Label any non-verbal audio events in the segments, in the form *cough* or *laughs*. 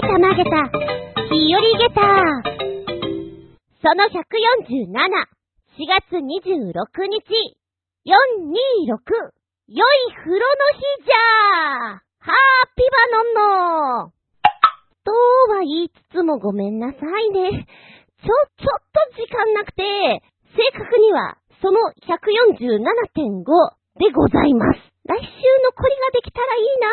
りたまげた、日和げた。その147、4月26日、426、良い風呂の日じゃハッピバノンノとは言いつつもごめんなさいね。ちょ、ちょっと時間なくて、正確にはその147.5でございます。来週のこりができたらいいな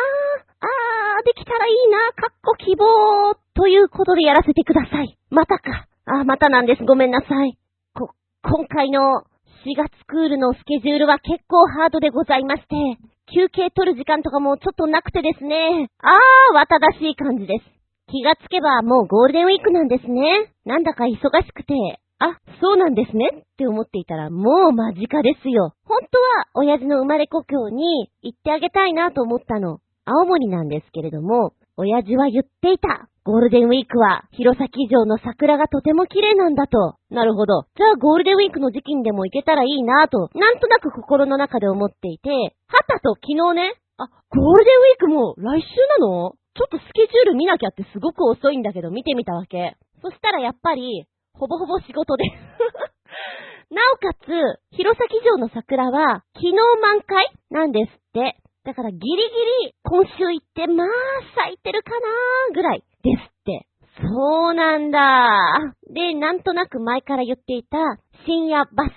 あー、できたらいいなかっこ希望ということでやらせてください。またか。あー、またなんです。ごめんなさい。こ、今回の4月クールのスケジュールは結構ハードでございまして、休憩取る時間とかもちょっとなくてですね。あー、わただしい感じです。気がつけばもうゴールデンウィークなんですね。なんだか忙しくて、あ、そうなんですねって思っていたらもう間近ですよ。本当は親父の生まれ故郷に行ってあげたいなと思ったの。青森なんですけれども、親父は言っていた。ゴールデンウィークは、弘前城の桜がとても綺麗なんだと。なるほど。じゃあゴールデンウィークの時期にでも行けたらいいなと、なんとなく心の中で思っていて、はたと昨日ね、あ、ゴールデンウィークも来週なの？ちょっとスケジュール見なきゃってすごく遅いんだけど見てみたわけ。そしたらやっぱり、ほぼほぼ仕事でなおかつ、弘前城の桜は昨日満開なんですって。だからギリギリ今週行ってまあ咲いてるかなーぐらいですって。そうなんだ。で、なんとなく前から言っていた深夜バス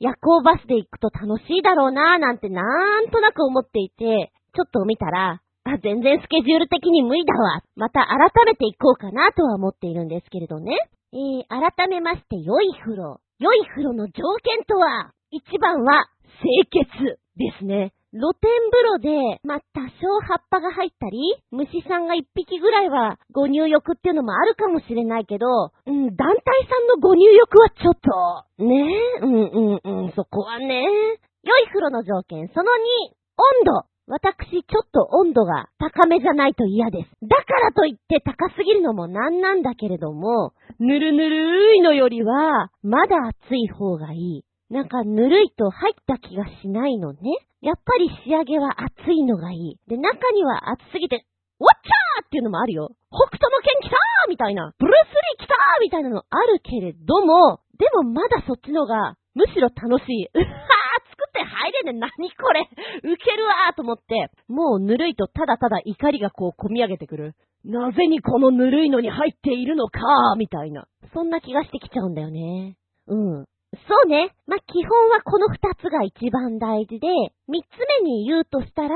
夜行バスで行くと楽しいだろうなーなんてなんとなく思っていて、ちょっと見たら、あ、全然スケジュール的に無理だわ。また改めて行こうかなとは思っているんですけれどね。えー、改めまして、良い風呂。良い風呂の条件とは、一番は、清潔ですね。露天風呂で、まあ、多少葉っぱが入ったり、虫さんが一匹ぐらいはご入浴っていうのもあるかもしれないけど、うん、団体さんのご入浴はちょっと、ねえ、うんうんうん、そこはね。良い風呂の条件、その2、温度。私、ちょっと温度が高めじゃないと嫌です。だからといって高すぎるのもなんなんだけれども、ぬるぬるいのよりは、まだ熱い方がいい。なんかぬるいと入った気がしないのね。やっぱり仕上げは熱いのがいい。で、中には熱すぎて、ウォッチャーっていうのもあるよ。北斗の剣来たーみたいな。ブルースリー来たーみたいなのあるけれども、でもまだそっちのが、むしろ楽しい。うはって入れねえ、何これウケるわーと思って、もうぬるいとただただ怒りがこう込み上げてくる。なぜにこのぬるいのに入っているのかみたいな。そんな気がしてきちゃうんだよね。うん。そうね。まあ、基本はこの二つが一番大事で、三つ目に言うとしたら、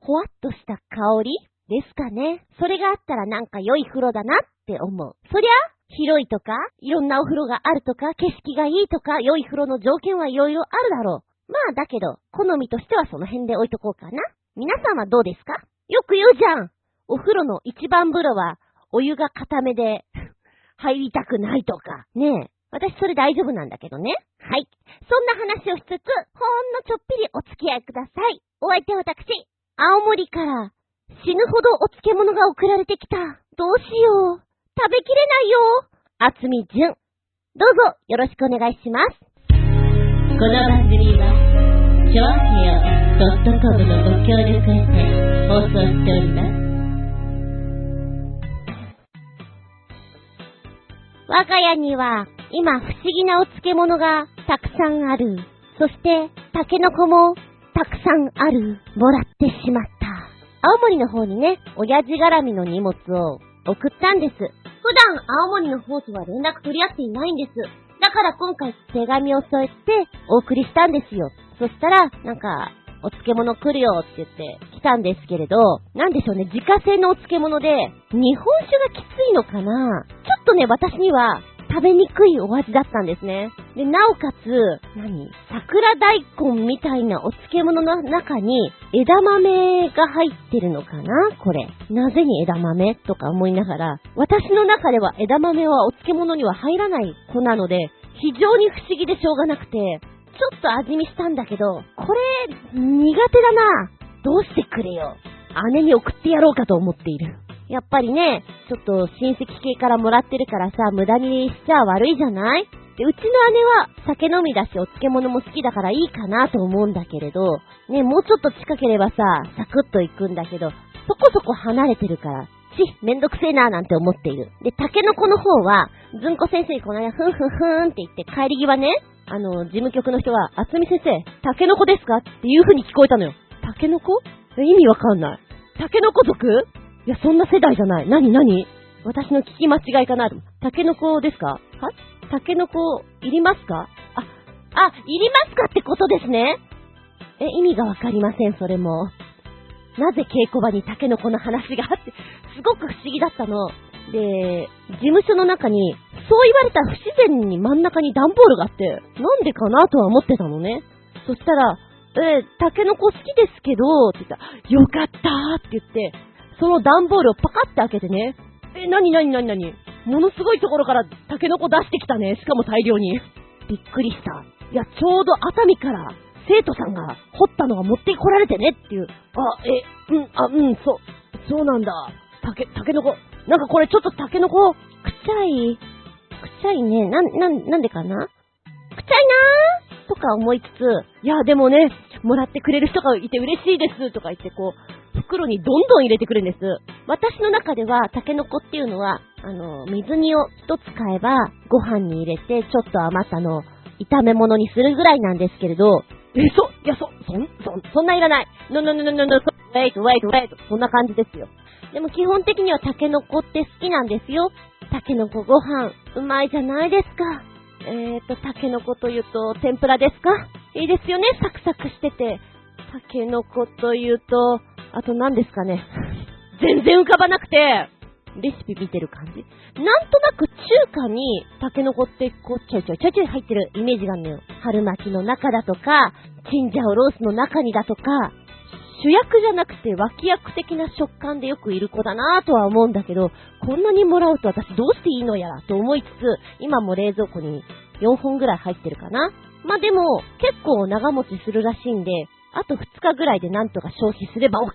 ほわっとした香りですかね。それがあったらなんか良い風呂だなって思う。そりゃ、広いとか、いろんなお風呂があるとか、景色がいいとか、良い風呂の条件はいろいろあるだろう。まあだけど、好みとしてはその辺で置いとこうかな。皆さんはどうですか？よく言うじゃんお風呂の一番風呂は、お湯が固めで *laughs* 入りたくないとか。ねえ。私それ大丈夫なんだけどね。はい。そんな話をしつつ、ほんのちょっぴりお付き合いください。お相手は私、青森から死ぬほどお漬物が送られてきた。どうしよう。食べきれないよ。あつみじゅん。どうぞよろしくお願いします。この番組は、ちょあへよ .com のご協力へて放送しております。我が家には、今不思議なお漬物がたくさんある。そして、タケノコもたくさんある。もらってしまった。青森の方にね、親父絡みの荷物を送ったんです。普段青森の方とは連絡取り合っていないんです。だから今回手紙を添えてお送りしたんですよ。そしたら、なんか、お漬物来るよって言って来たんですけれど、なんでしょうね、自家製のお漬物で、日本酒がきついのかな？ちょっとね、私には食べにくいお味だったんですね。で、なおかつ、何？桜大根みたいなお漬物の中に枝豆が入ってるのかな？これ。なぜに枝豆？とか思いながら、私の中では枝豆はお漬物には入らない子なので、非常に不思議でしょうがなくて、ちょっと味見したんだけど、これ、苦手だな。どうしてくれよ。姉に送ってやろうかと思っている。やっぱりね、ちょっと親戚系からもらってるからさ、無駄にしちゃ悪いじゃない？で、うちの姉は酒飲みだしお漬物も好きだからいいかなと思うんだけれど、ね、もうちょっと近ければさ、サクッと行くんだけど、そこそこ離れてるから、ち、めんどくせえなーなんて思っている。で、タケノコの方は、ずんこ先生にこの間、ふんふんふーんって言って帰り際ね、あの、事務局の人が、あつみ先生、タケノコですかっていう風に聞こえたのよ。タケノコ？意味わかんない。タケノコ族？いや、そんな世代じゃない。なになに私の聞き間違いかなタケノコですか？は？タケノコ、いりますか？あ、あ、いりますかってことですね。え、意味がわかりません、それも。なぜ稽古場にタケノコの話があって、すごく不思議だったの。で、事務所の中に、そう言われたら不自然に真ん中に段ボールがあって、なんでかなとは思ってたのね。そしたら、えー、タケノコ好きですけど、って言ったら、よかったーって言って、その段ボールをパカって開けてね、え、なになになになにものすごいところからタケノコ出してきたね。しかも大量に。びっくりした。いや、ちょうど熱海から生徒さんが掘ったのが持ってこられてねっていう。あ、え、うん、あ、うん、そう、そうなんだ。たけ、たけのこ。なんかこれちょっとたけのこ、くちゃい？くちゃいね。なん、な、なんでかな？くちゃいなーとか思いつつ、いや、でもね、もらってくれる人がいて嬉しいですとか言ってこう、袋にどんどん入れてくるんです。私の中では、タケノコっていうのは、あの、水煮を一つ買えば、ご飯に入れて、ちょっと余ったのを炒め物にするぐらいなんですけれど、え、そ、いや、そ、そん、そん、そんないらない。のののののの、ウェイト、ウェイト、ウェイト。そんな感じですよ。でも基本的にはタケノコって好きなんですよ。タケノコご飯、うまいじゃないですか。えーと、タケノコというと、天ぷらですか？いいですよね、サクサクしてて。タケノコというと、あと何ですかね。全然浮かばなくて、レシピ見てる感じ？なんとなく中華にタケノコってこうちょいちょいちょいちょい入ってるイメージがあるのよ。春巻きの中だとか、チンジャオロースの中にだとか、主役じゃなくて脇役的な食感でよくいる子だなぁとは思うんだけど、こんなにもらうと私どうしていいのやらと思いつつ、今も冷蔵庫に4本ぐらい入ってるかな。まあでも、結構長持ちするらしいんで、あと2日ぐらいでなんとか消費すれば OK。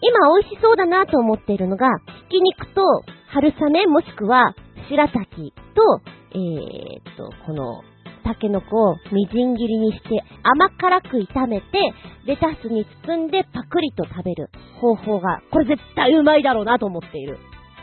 今美味しそうだなと思っているのが、ひき肉と春雨もしくは白滝と、えー、っと、このタケノコをみじん切りにして甘辛く炒めて、レタスに包んでパクリと食べる方法が、これ絶対うまいだろうなと思っている。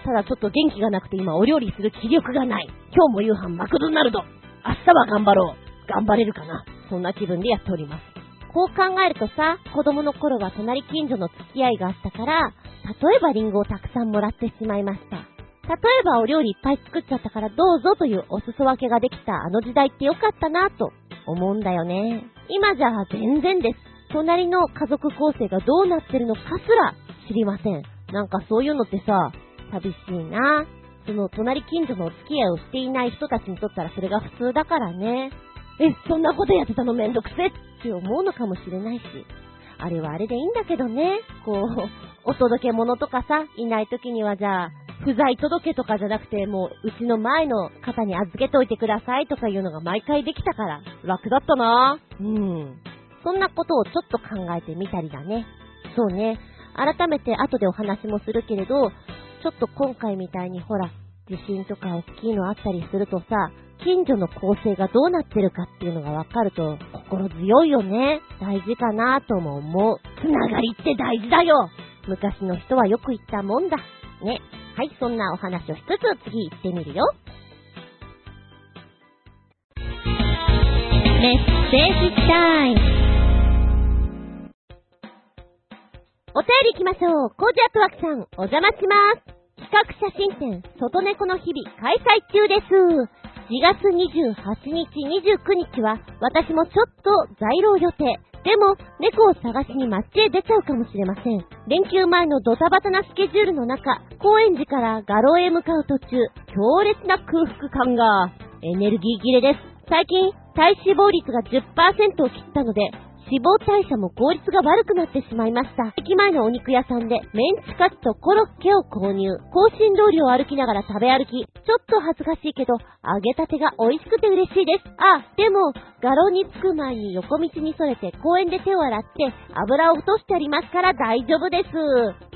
ただちょっと元気がなくて今お料理する気力がない。今日も夕飯マクドナルド。明日は頑張ろう。頑張れるかな。そんな気分でやっております。こう考えるとさ、子供の頃は隣近所の付き合いがあったから、例えばリンゴをたくさんもらってしまいました。例えばお料理いっぱい作っちゃったからどうぞというお裾分けができたあの時代ってよかったなぁと思うんだよね。今じゃ全然です。隣の家族構成がどうなってるのかすら知りません。なんかそういうのってさ、寂しいな。その隣近所のお付き合いをしていない人たちにとったらそれが普通だからね。え、そんなことやってたのめんどくせって思うのかもしれないし。あれはあれでいいんだけどね。こう、*laughs* お届け物とかさ、いない時にはじゃあ、不在届とかじゃなくて、もう、うちの前の方に預けといてくださいとかいうのが毎回できたから、楽だったなうん。そんなことをちょっと考えてみたりだね。そうね。改めて後でお話もするけれど、ちょっと今回みたいにほら、地震とか大きいのあったりするとさ、近所の構成がどうなってるかっていうのがわかると心強いよね。大事かなとも思う。つながりって大事だよ昔の人はよく言ったもんだ。ね。はい、そんなお話をしつつ次行ってみるよ。メッセージタイム。お便り行きましょう。コージアットワークさん、お邪魔します。企画写真展、外猫の日々、開催中です。2月28日、29日は、私もちょっと在労予定。でも、猫を探しに街へ出ちゃうかもしれません。連休前のドタバタなスケジュールの中、高円寺から画廊へ向かう途中、強烈な空腹感が、エネルギー切れです。最近、体脂肪率が10%を切ったので、脂肪代謝も効率が悪くなってしまいました。駅前のお肉屋さんでメンチカツとコロッケを購入。更新通りを歩きながら食べ歩き。ちょっと恥ずかしいけど、揚げたてが美味しくて嬉しいです。あ、でも、画廊に着く前に横道にそれて公園で手を洗って油を落としてありますから大丈夫です。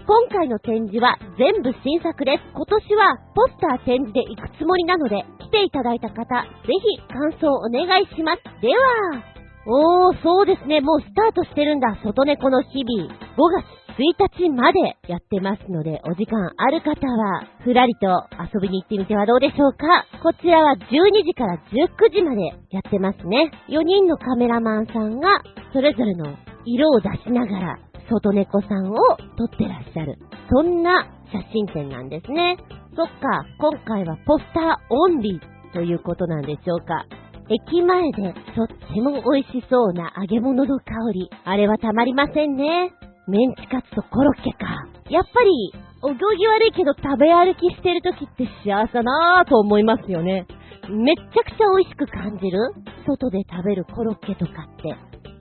今回の展示は全部新作です。今年はポスター展示で行くつもりなので、来ていただいた方、ぜひ感想お願いします。では、おー、そうですね。もうスタートしてるんだ。外猫の日々。5月1。日までやってますので、お時間ある方は、ふらりと遊びに行ってみてはどうでしょうか。こちらは12時から19時までやってますね。4人のカメラマンさんが、それぞれの色を出しながら、外猫さんを撮ってらっしゃる。そんな写真展なんですね。そっか、今回はポスターオンリーということなんでしょうか。駅前でとっても美味しそうな揚げ物の香り。あれはたまりませんね。メンチカツとコロッケか。やっぱり、お行儀悪いけど食べ歩きしてる時って幸せだなぁと思いますよね。めっちゃくちゃ美味しく感じる？外で食べるコロッケとかって。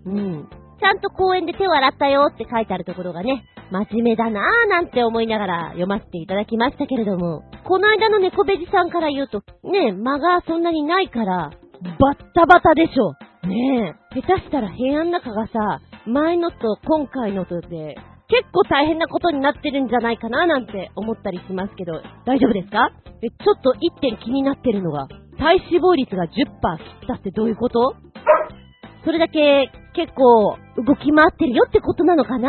うん。ちゃんと公園で手を洗ったよって書いてあるところがね、真面目だなぁなんて思いながら読ませていただきましたけれども、この間の猫ベジさんから言うと、ね、間がそんなにないから、バッタバタでしょ。ねえ、下手したら部屋の中がさ、前のと今回のとで、結構大変なことになってるんじゃないかななんて思ったりしますけど、大丈夫ですか？え、ちょっと一点気になってるのが、体脂肪率が10%切ったってどういうこと？それだけ結構動き回ってるよってことなのかな？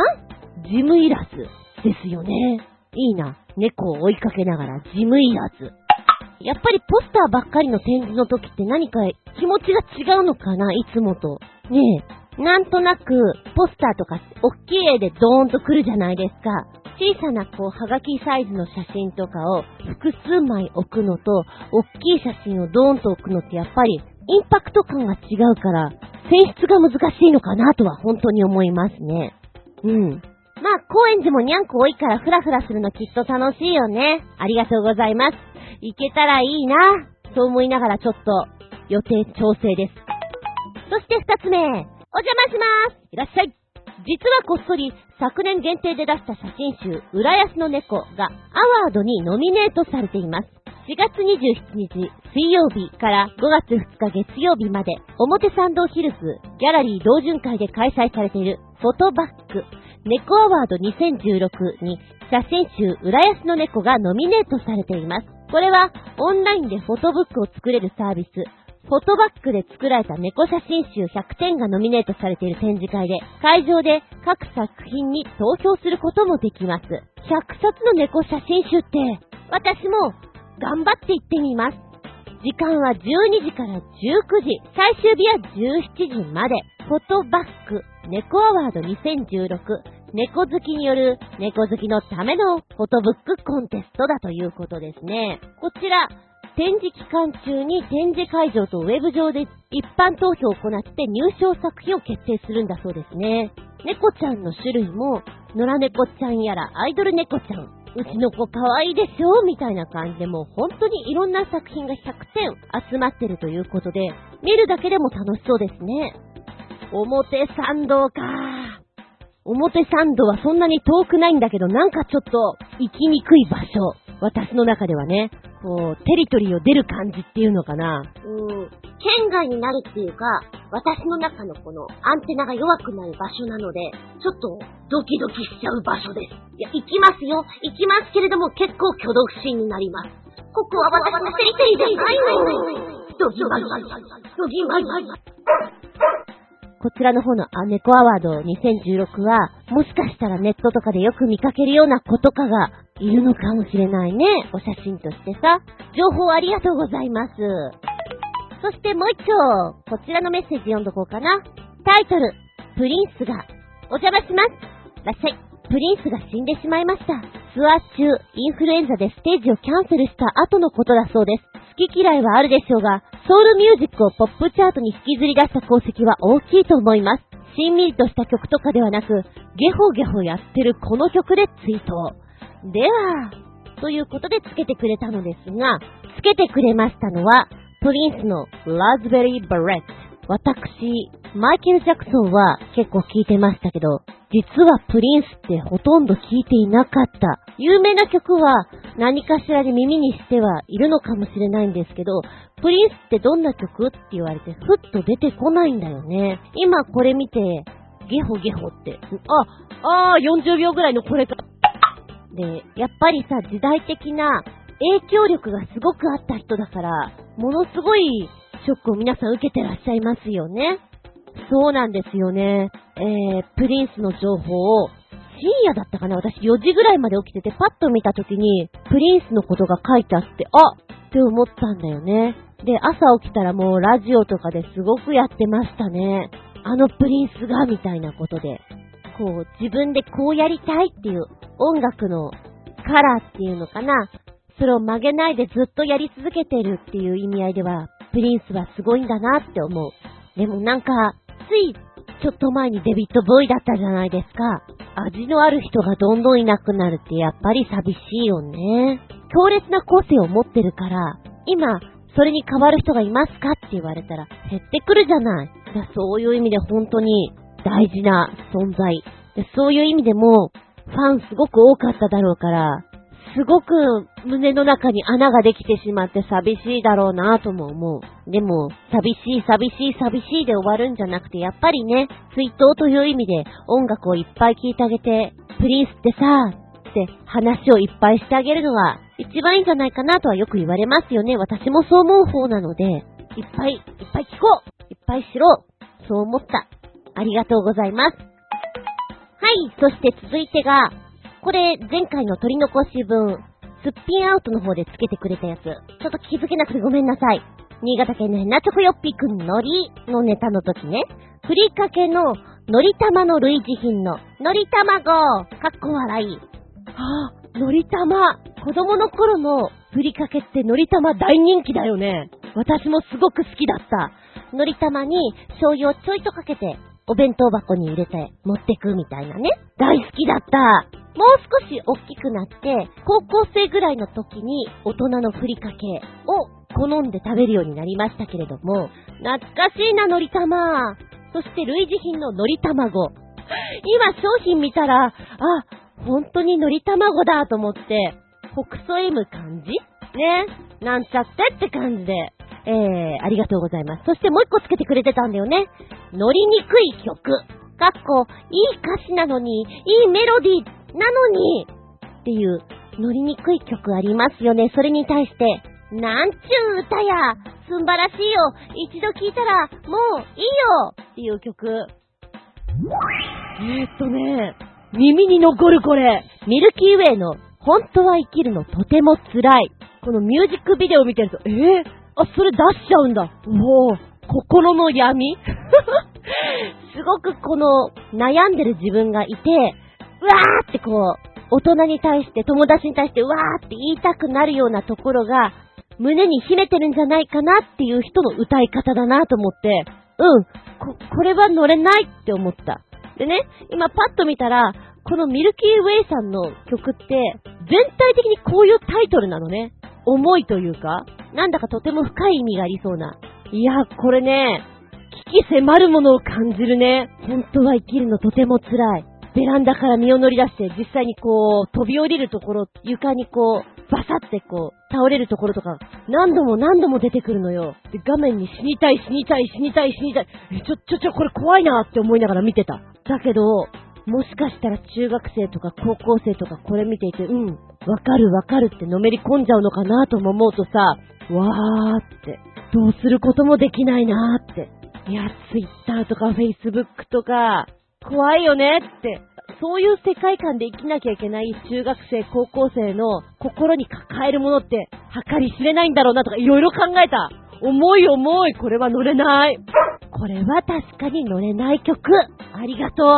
ジムいらずですよね。いいな。猫を追いかけながらジムいらず。やっぱりポスターばっかりの展示の時って何か気持ちが違うのかないつもと。ねえ。なんとなく、ポスターとか、おっきい絵でドーンと来るじゃないですか。小さなこう、はがきサイズの写真とかを複数枚置くのと、おっきい写真をドーンと置くのってやっぱり、インパクト感が違うから、選出が難しいのかなとは本当に思いますね。うん。まあ、高円寺もにゃんこ多いからフラフラするのきっと楽しいよね。ありがとうございます。行けたらいいな。そう思いながらちょっと予定調整です。そして二つ目、お邪魔しますいらっしゃい実はこっそり昨年限定で出した写真集、浦安の猫がアワードにノミネートされています。4月27日水曜日から5月2日月曜日まで表参道ヒルズギャラリー同潤会で開催されているフォトバック猫アワード2016に写真集浦安の猫がノミネートされています。これはオンラインでフォトブックを作れるサービス、フォトバックで作られた猫写真集100点がノミネートされている展示会で、会場で各作品に投票することもできます。100冊の猫写真集って、私も頑張って行ってみます。時間は12時から19時、最終日は17時まで、フォトバック猫アワード2016猫好きによる猫好きのためのフォトブックコンテストだということですね。こちら、展示期間中に展示会場とウェブ上で一般投票を行って入賞作品を決定するんだそうですね。猫ちゃんの種類も、野良猫ちゃんやらアイドル猫ちゃん、うちの子可愛いでしょみたいな感じでもう本当にいろんな作品が100点集まってるということで、見るだけでも楽しそうですね。表参道か。表参道はそんなに遠くないんだけど、なんかちょっと行きにくい場所。私の中ではね。こう、テリトリーを出る感じっていうのかな。うん。県外になるっていうか、私の中のこのアンテナが弱くなる場所なので、ちょっとドキドキしちゃう場所です。いや、行きますよ。行きますけれども結構挙動不審になります。ここは私のテリトリーです。はいはいドギマギ、ドギマギ。こちらの方のアネコアワード2016は、もしかしたらネットとかでよく見かけるような子とかがいるのかもしれないね。お写真としてさ。情報ありがとうございます。そしてもう一丁、こちらのメッセージ読んどこうかな。タイトル、プリンスが、お邪魔します。らっしゃい。プリンスが死んでしまいました。ツアー中、インフルエンザでステージをキャンセルした後のことだそうです。好き嫌いはあるでしょうが、ソウルミュージックをポップチャートに引きずり出した功績は大きいと思います。しんみりとした曲とかではなく、ゲホゲホやってるこの曲で追悼。では、ということでつけてくれたのですが、つけてくれましたのは、プリンスのラズベリーバレット。私、マイケル・ジャクソンは結構聞いてましたけど、実はプリンスってほとんど聞いていなかった。有名な曲は何かしらで耳にしてはいるのかもしれないんですけど、プリンスってどんな曲って言われてふっと出てこないんだよね。今これ見て、ゲホゲホって、あ、ああ、40秒ぐらいのこれか。で、やっぱりさ、時代的な影響力がすごくあった人だから、ものすごいショックを皆さん受けてらっしゃいますよね。そうなんですよね。えー、プリンスの情報を深夜だったかな？私4時ぐらいまで起きてて、パッと見た時に、プリンスのことが書いてあって、あって思ったんだよね。で、朝起きたらもうラジオとかですごくやってましたね。あのプリンスが、みたいなことで。こう、自分でこうやりたいっていう音楽のカラーっていうのかな？それを曲げないでずっとやり続けてるっていう意味合いでは、プリンスはすごいんだなって思う。でもなんか、ついちょっと前にデビッド・ボーイだったじゃないですか。味のある人がどんどんいなくなるってやっぱり寂しいよね。強烈な個性を持ってるから、今、それに変わる人がいますかって言われたら減ってくるじゃない。だそういう意味で本当に大事な存在。そういう意味でも、ファンすごく多かっただろうから、すごく胸の中に穴ができてしまって寂しいだろうなとも思う。でも、寂しい寂しい寂しいで終わるんじゃなくて、やっぱりね、追悼という意味で音楽をいっぱい聴いてあげて、プリンスってさ、って話をいっぱいしてあげるのが一番いいんじゃないかなとはよく言われますよね。私もそう思う方なので、いっぱいいっぱい聞こういっぱいしろそう思った。ありがとうございます。はい、そして続いてが、これ、前回の取り残し分、すっぴんアウトの方でつけてくれたやつ。ちょっと気づけなくてごめんなさい。新潟県のヘナチョコヨッピーくんのりのネタの時ね、ふりかけののり玉の類似品ののり卵かっこ笑い。はぁ、のり玉。子供の頃のふりかけってのり玉大人気だよね。私もすごく好きだった。のり玉に醤油をちょいとかけて、お弁当箱に入れて持ってくみたいなね。大好きだった。もう少し大きくなって、高校生ぐらいの時に大人のふりかけを好んで食べるようになりましたけれども、懐かしいな、のりたま。そして類似品ののり卵。今商品見たら、あ、本当にのり卵だと思って、ほくそ笑む感じ？ね。なんちゃってって感じで。えー、ありがとうございます。そしてもう一個つけてくれてたんだよね。乗りにくい曲。かっこ、いい歌詞なのに、いいメロディーなのにっていう乗りにくい曲ありますよね。それに対して、なんちゅう歌や、すんばらしいよ、一度聴いたら、もういいよっていう曲。えー、っとね、耳に残るこれ、ミルキーウェイの、本当は生きるのとても辛い。このミュージックビデオ見てると、えー、あ、それ出しちゃうんだ。もう、心の闇 *laughs* すごくこの悩んでる自分がいて、うわーってこう、大人に対して、友達に対して、うわーって言いたくなるようなところが、胸に秘めてるんじゃないかなっていう人の歌い方だなと思って、うん、こ、これは乗れないって思った。でね、今パッと見たら、このミルキーウェイさんの曲って、全体的にこういうタイトルなのね。重いというか、なんだかとても深い意味がありそうな。いや、これね、危機迫るものを感じるね。本当は生きるのとても辛い。ベランダから身を乗り出して、実際にこう、飛び降りるところ、床にこう、バサってこう、倒れるところとか、何度も何度も出てくるのよ。で、画面に死にたい、死にたい、死にたい、死にたい。ちょ、ちょ、ちょ、これ怖いなって思いながら見てた。だけど、もしかしたら中学生とか高校生とかこれ見ていて、うん、わかるわかるってのめり込んじゃうのかなとも思うとさ、わーって、どうすることもできないなーって。いや、ツイッターとかフェイスブックとか、怖いよねって、そういう世界観で生きなきゃいけない中学生、高校生の心に抱えるものって、計り知れないんだろうなとかいろいろ考えた。重い重い、これは乗れない。これは確かに乗れない曲。ありがとう。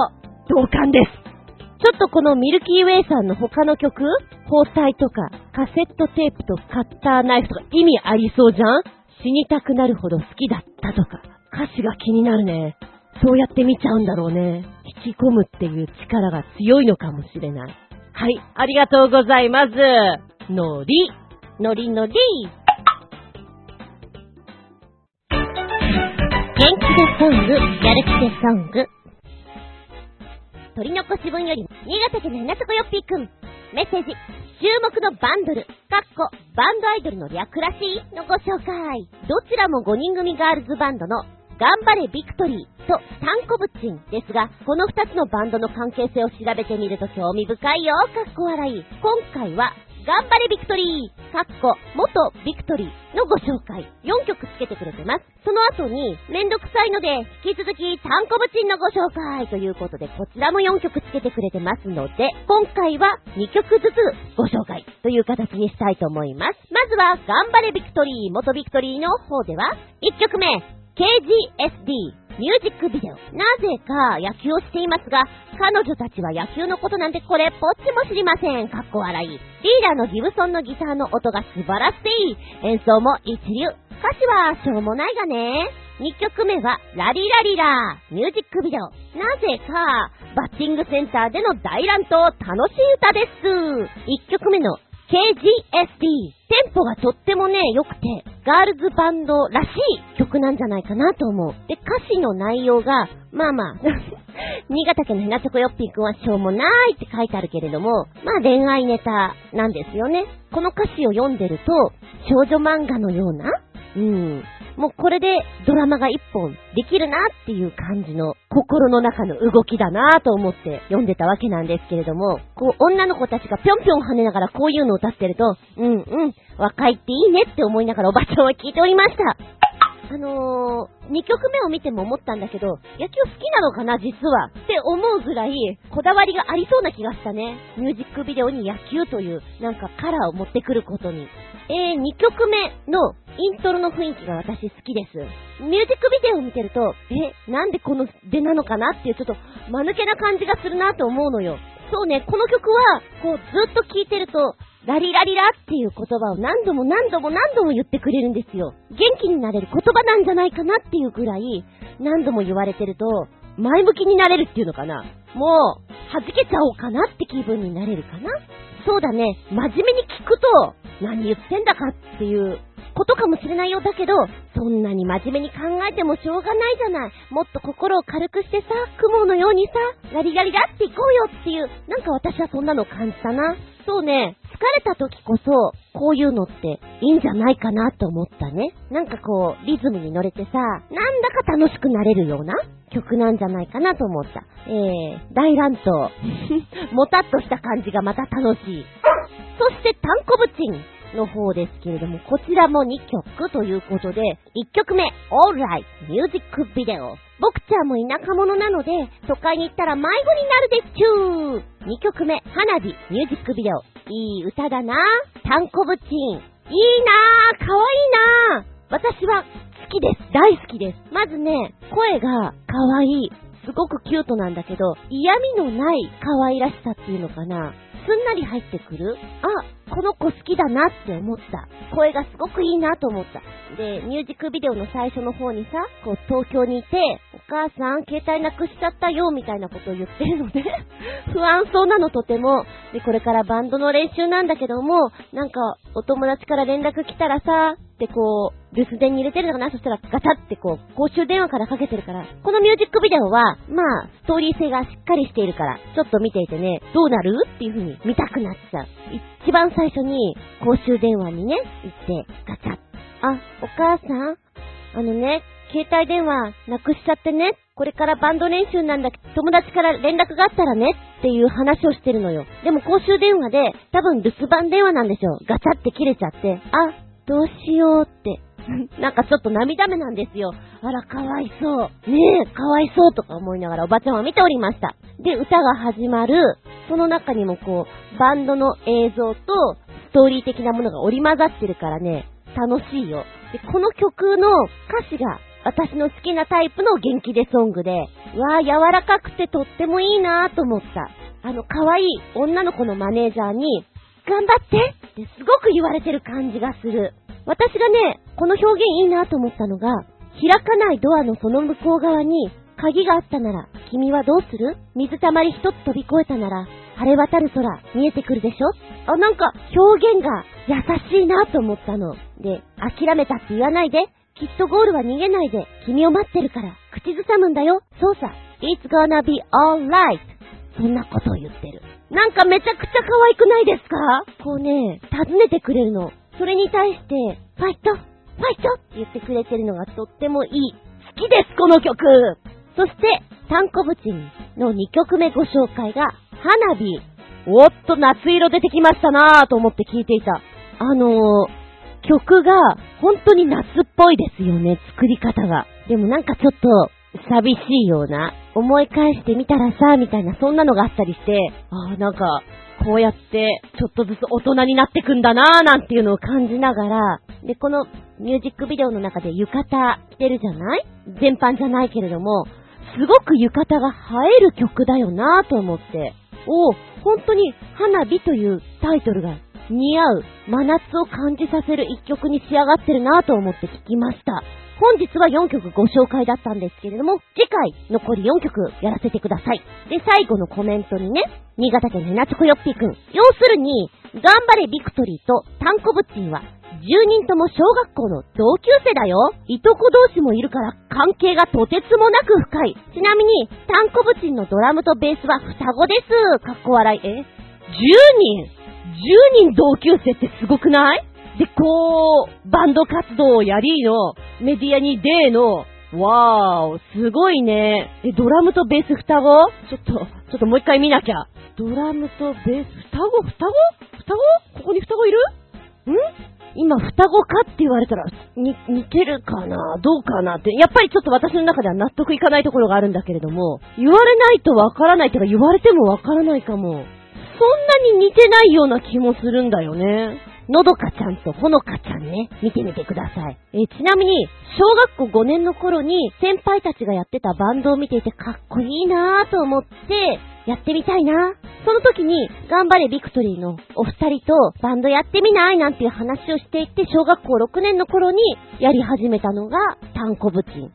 同感です。ちょっとこのミルキーウェイさんの他の曲包帯とかカセットテープとカッターナイフとか意味ありそうじゃん？死にたくなるほど好きだったとか歌詞が気になるね。そうやって見ちゃうんだろうね。引き込むっていう力が強いのかもしれない。はい、ありがとうございます。のり、のりのり。元気でソング、やる気でソング。取り残し分より、新潟県の稲坂よっぴーくん。メッセージ、注目のバンドル、かっこ、バンドアイドルの略らしいのご紹介。どちらも5人組ガールズバンドの頑張れビクトリーとタンコブチンですが、この2つのバンドの関係性を調べてみると興味深いよ、かっこ笑い。今回は、頑張れビクトリー、かっこ、元ビクトリーのご紹介。4曲つけてくれてます。その後に、めんどくさいので、引き続き、タンコブチンのご紹介ということで、こちらも4曲つけてくれてますので、今回は2曲ずつご紹介という形にしたいと思います。まずは、頑張れビクトリー、元ビクトリーの方では、1曲目、KGSD、ミュージックビデオ。なぜか野球をしていますが、彼女たちは野球のことなんてこれっぽっちも知りません。かっこ笑い。リーダーのギブソンのギターの音が素晴らしい。演奏も一流。歌詞はしょうもないがね。2曲目は、ラリラリラ、ミュージックビデオ。なぜか、バッティングセンターでの大乱闘、楽しい歌です。1曲目の KGSD。テンポがとってもね、良くて、ガールズバンドらしい曲なんじゃないかなと思う。で、歌詞の内容が、まあまあ、*laughs* 新潟県のひなちょこよっぴーくんはしょうもないって書いてあるけれども、まあ恋愛ネタなんですよね。この歌詞を読んでると、少女漫画のようなうん。もうこれでドラマが一本できるなっていう感じの心の中の動きだなと思って読んでたわけなんですけれども、こう女の子たちがぴょんぴょん跳ねながらこういうのを歌ってると、うんうん、若いっていいねって思いながらおばちゃんは聞いておりました。あのー、2曲目を見ても思ったんだけど、野球好きなのかな、実は。って思うぐらい、こだわりがありそうな気がしたね。ミュージックビデオに野球という、なんかカラーを持ってくることに。えー、2曲目のイントロの雰囲気が私好きです。ミュージックビデオを見てると、え、なんでこの出なのかなっていうちょっと間抜けな感じがするなと思うのよ。そうね、この曲は、こうずっと聴いてると、ラリラリラっていう言葉を何度も何度も何度も言ってくれるんですよ。元気になれる言葉なんじゃないかなっていうぐらい、何度も言われてると、前向きになれるっていうのかな。もう、弾けちゃおうかなって気分になれるかな。そうだね、真面目に聞くと、何言ってんだかっていうことかもしれないよう。だけど、そんなに真面目に考えてもしょうがないじゃない。もっと心を軽くしてさ、雲のようにさ、ラリラリラっていこうよっていう、なんか私はそんなの感じたな。そうね、疲れた時こそ、こういうのっていいんじゃないかなと思ったね。なんかこう、リズムに乗れてさ、なんだか楽しくなれるような曲なんじゃないかなと思った。えー、大乱闘。*laughs* もたっとした感じがまた楽しい。そして、タンコブチン。の方ですけれども、こちらも2曲ということで、1曲目、Alright Music Video。僕ちゃんも田舎者なので、都会に行ったら迷子になるですちゅー !2 曲目、花火ミュージックビデオ。いい歌だなタンコブチン。いいなぁかわいいなぁ私は好きです。大好きです。まずね、声がかわいい。すごくキュートなんだけど、嫌味のない可愛らしさっていうのかな。すんなり入ってくるあ、この子好きだなって思った。声がすごくいいなと思った。で、ミュージックビデオの最初の方にさ、こう東京にいて、母さん携帯なくしちゃったよ、みたいなことを言ってるので *laughs* 不安そうなのとても。で、これからバンドの練習なんだけども、なんかお友達から連絡来たらさ、ってこう、留守電に入れてるのかな？そしたらガチャってこう、公衆電話からかけてるから、このミュージックビデオは、まあ、ストーリー性がしっかりしているから、ちょっと見ていてね、どうなる？っていう風に見たくなっちゃう。一番最初に、公衆電話にね、行って、ガチャあ、お母さん？あのね、携帯電話なくしちゃってね。これからバンド練習なんだけど、友達から連絡があったらねっていう話をしてるのよ。でも公衆電話で、多分留守番電話なんでしょ。ガチャって切れちゃって、あ、どうしようって。*laughs* なんかちょっと涙目なんですよ。あら、かわいそう。ねえ、かわいそうとか思いながらおばちゃんは見ておりました。で、歌が始まる、その中にもこう、バンドの映像と、ストーリー的なものが織り混ざってるからね、楽しいよ。で、この曲の歌詞が、私の好きなタイプの元気でソングで、わあ、柔らかくてとってもいいなぁと思った。あの、可愛い女の子のマネージャーに、頑張ってってすごく言われてる感じがする。私がね、この表現いいなと思ったのが、開かないドアのその向こう側に鍵があったなら、君はどうする？水たまり一つ飛び越えたなら、晴れ渡る空見えてくるでしょ？あ、なんか表現が優しいなと思ったの。で、諦めたって言わないで。きっとゴールは逃げないで。君を待ってるから。口ずさむんだよ。そうさ。It's gonna be alright. そんなことを言ってる。なんかめちゃくちゃ可愛くないですか？こうね、尋ねてくれるの。それに対して、ファイトファイトって言ってくれてるのがとってもいい。好きです、この曲そして、タンコブチンの2曲目ご紹介が、花火おっと夏色出てきましたなぁと思って聞いていた。あのー、曲が本当に夏っぽいですよね、作り方が。でもなんかちょっと寂しいような、思い返してみたらさ、みたいなそんなのがあったりして、ああ、なんか、こうやってちょっとずつ大人になってくんだなぁなんていうのを感じながら、で、このミュージックビデオの中で浴衣着てるじゃない？全般じゃないけれども、すごく浴衣が映える曲だよなぁと思って、お本当に花火というタイトルが似合う真夏を感じさせる一曲に仕上がってるなぁと思って聞きました。本日は4曲ご紹介だったんですけれども、次回残り4曲やらせてください。で、最後のコメントにね、新潟県ヘナチョコヨッピーくん。要するに、頑張れビクトリーとタンコブチンは、10人とも小学校の同級生だよ。いとこ同士もいるから関係がとてつもなく深い。ちなみに、タンコブチンのドラムとベースは双子です。かっこ笑い。え ?10 人 ?10 人同級生ってすごくない？で、こう、バンド活動をやりの、メディアに出の、わーお、すごいね。え、ドラムとベース双子？ちょっと、ちょっともう一回見なきゃ。ドラムとベース、双子？双子？双子？ここに双子いる？ん？今、双子かって言われたら、に、似てるかな？どうかなって。やっぱりちょっと私の中では納得いかないところがあるんだけれども、言われないとわからないってか、言われてもわからないかも。そんなに似てないような気もするんだよね。のどかちゃんとほのかちゃんね、見てみてください。え、ちなみに、小学校5年の頃に先輩たちがやってたバンドを見ていてかっこいいなぁと思って、やってみたいな。その時に、頑張れビクトリーのお二人とバンドやってみないなんていう話をしていて、小学校6年の頃にやり始めたのが、タンコブチン。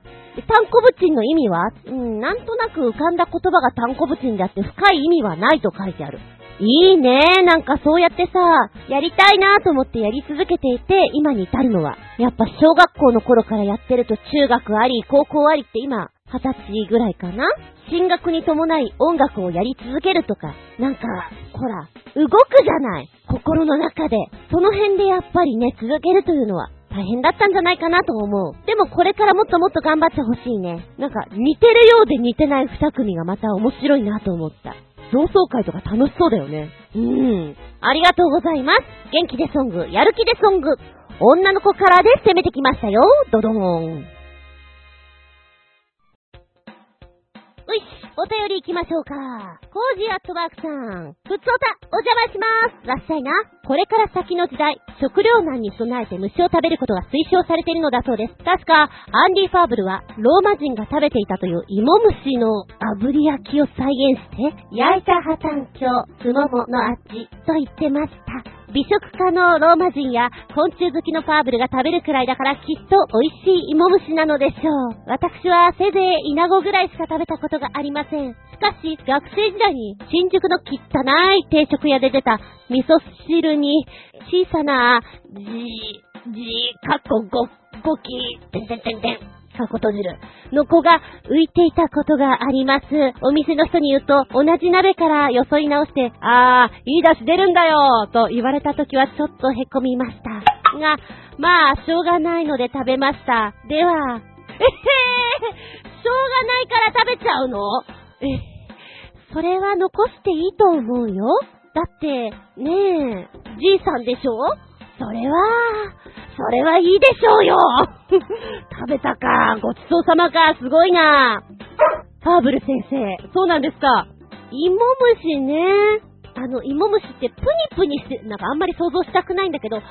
タンコブチンの意味は、うん、なんとなく浮かんだ言葉がタンコブチンであって深い意味はないと書いてある。いいねなんかそうやってさ、やりたいなと思ってやり続けていて、今に至るのは。やっぱ小学校の頃からやってると中学あり、高校ありって今、二十歳ぐらいかな進学に伴い音楽をやり続けるとか、なんか、ほら、動くじゃない心の中で。その辺でやっぱりね、続けるというのは大変だったんじゃないかなと思う。でもこれからもっともっと頑張ってほしいね。なんか似てるようで似てない二組がまた面白いなと思った。同窓会とか楽しそうだよね。うん。ありがとうございます。元気でソング、やる気でソング。女の子からで攻めてきましたよ。ドドーン。ういし、お便り行きましょうか。コージーアットワークさん。ふつおた、お邪魔します。らっしゃいな。これから先の時代、食糧難に備えて虫を食べることが推奨されているのだそうです。確か、アンリ・ファーブルは、ローマ人が食べていたという芋虫の炙り焼きを再現して、焼いた破綻鏡、すももの味、と言ってました。美食家のローマ人や昆虫好きのファーブルが食べるくらいだからきっと美味しい芋虫なのでしょう。私はせいぜいイナゴぐらいしか食べたことがありません。しかし、学生時代に新宿の汚い定食屋で出た味噌汁に小さなじ、じ、かっこご、ごき、てんてんてんてん。かこと汁の子が浮いていたことがあります。お店の人に言うと、同じ鍋からよそい直して、あー、いい出汁出るんだよと言われた時はちょっとへこみました。が、まあ、しょうがないので食べました。では、えへー、しょうがないから食べちゃうの？え、それは残していいと思うよ。だって、ねえ、じいさんでしょ？それは、それはいいでしょうよ *laughs* 食べたか。ごちそうさまか。すごいな。ファーブル先生。そうなんですか。芋虫ね。あの、芋虫ってプニプニして、なんかあんまり想像したくないんだけど、プ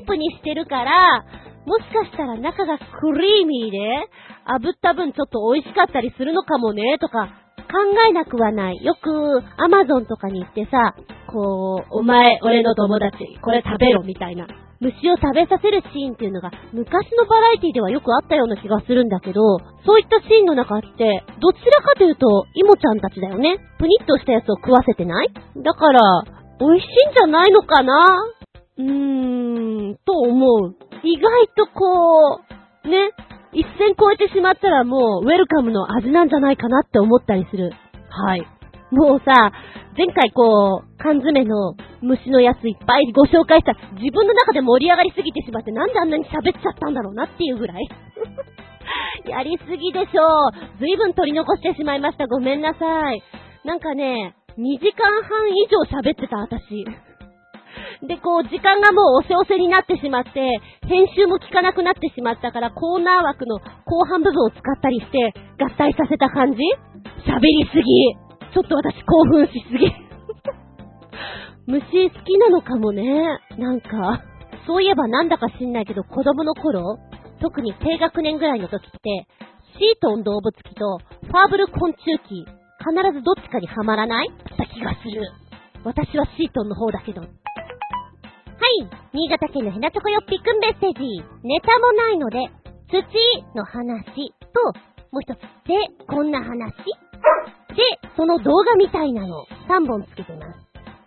ニプニしてるから、もしかしたら中がクリーミーで、炙った分ちょっと美味しかったりするのかもね、とか、考えなくはない。よく、アマゾンとかに行ってさ、こう、お前、俺の友達、これ食べろ、みたいな。虫を食べさせるシーンっていうのが昔のバラエティではよくあったような気がするんだけど、そういったシーンの中って、どちらかというと、イモちゃんたちだよね。プニッとしたやつを食わせてない？だから、美味しいんじゃないのかな？うーん、と思う。意外とこう、ね、一線超えてしまったらもう、ウェルカムの味なんじゃないかなって思ったりする。はい。もうさ、前回こう、缶詰の虫のやついっぱいご紹介した自分の中で盛り上がりすぎてしまってなんであんなに喋っちゃったんだろうなっていうぐらい。*laughs* やりすぎでしょう。ずいぶん取り残してしまいました。ごめんなさい。なんかね、2時間半以上喋ってた、私。で、こう、時間がもうおせおせになってしまって、編集も効かなくなってしまったから、コーナー枠の後半部分を使ったりして、合体させた感じ？喋りすぎ。ちょっと私興奮しすぎ。*laughs* 虫好きなのかもね。なんか、そういえばなんだか知んないけど、子供の頃、特に低学年ぐらいの時って、シートン動物記とファーブル昆虫記、必ずどっちかにはまらない？った気がする。私はシートンの方だけど。はい。新潟県のヘナチョコヨッピくんメッセージ。ネタもないので、土の話と、もう一つ、で、こんな話で、その動画みたいなの、3本つけてます。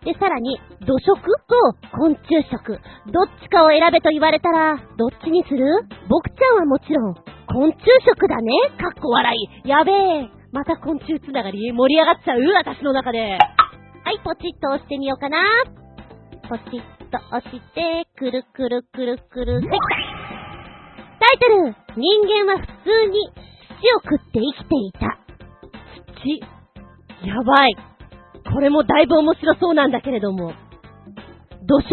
で、さらに、土食と昆虫食。どっちかを選べと言われたら、どっちにする？僕ちゃんはもちろん、昆虫食だねかっこ笑い。やべえ。また昆虫つながり盛り上がっちゃう？私の中で。はい、ポチッと押してみようかな。ポチッと押して、くるくるくるくる、はい。タイトル、人間は普通に土を食って生きていた。土。やばい。これもだいぶ面白そうなんだけれども。土食。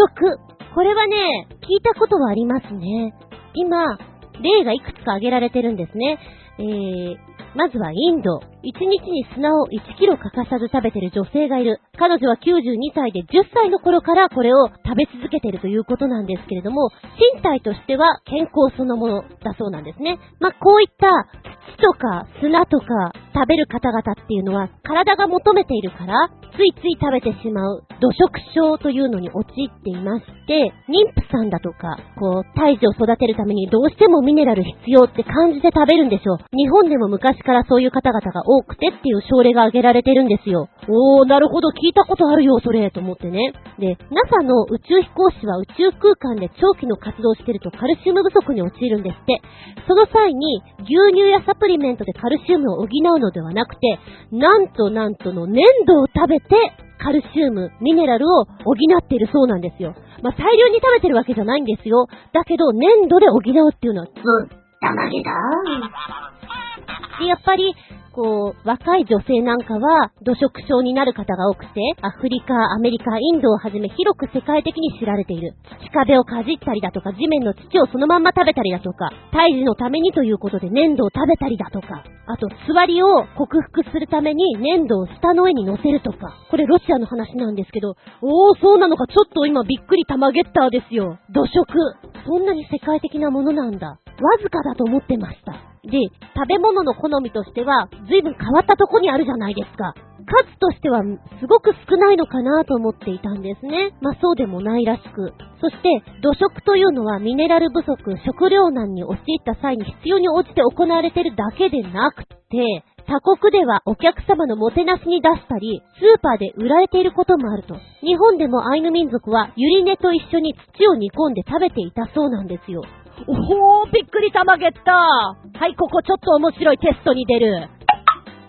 これはね、聞いたことはありますね。今、例がいくつか挙げられてるんですね。えー、まずはインド。1日に砂を1キロ欠かさず食べてる女性がいる。彼女は92歳で10歳の頃からこれを食べ続けてるということなんですけれども、身体としては健康そのものだそうなんですね。まあ、こういった土とか砂とか食べる方々っていうのは体が求めているから、ついつい食べてしまう土食症というのに陥っていまして、妊婦さんだとか、こう、胎児を育てるためにどうしてもミネラル必要って感じて食べるんでしょう。日本でも昔からそういう方々が多くてっていう症例が挙げられてるんですよ。おー、なるほど、聞いたことあるよ、それ、と思ってね。で、NASA の宇宙飛行士は宇宙空間で長期の活動をしてるとカルシウム不足に陥るんですって。その際に、牛乳やサプリメントでカルシウムを補うのではなくて、なんとなんとの粘土を食べて、カルシウム、ミネラルを補っているそうなんですよ。まあ、大量に食べてるわけじゃないんですよ。だけど、粘土で補うっていうのは、ずったまげだ。*laughs* で、やっぱり、こう、若い女性なんかは、土食症になる方が多くて、アフリカ、アメリカ、インドをはじめ広く世界的に知られている。土壁をかじったりだとか、地面の土をそのまんま食べたりだとか、胎児のためにということで粘土を食べたりだとか、あと、座りを克服するために粘土を下の上に乗せるとか、これロシアの話なんですけど、おー、そうなのか、ちょっと今びっくり玉ゲッターですよ。土食。そんなに世界的なものなんだ。わずかだと思ってました。で、食べ物の好みとしては、随分変わったとこにあるじゃないですか。数としては、すごく少ないのかなと思っていたんですね。まあそうでもないらしく。そして、土食というのはミネラル不足、食糧難に陥った際に必要に応じて行われてるだけでなくて、他国ではお客様のもてなしに出したり、スーパーで売られていることもあると。日本でもアイヌ民族はユリネと一緒に土を煮込んで食べていたそうなんですよ。おー、びっくりたまげった。はい、ここちょっと面白いテストに出る。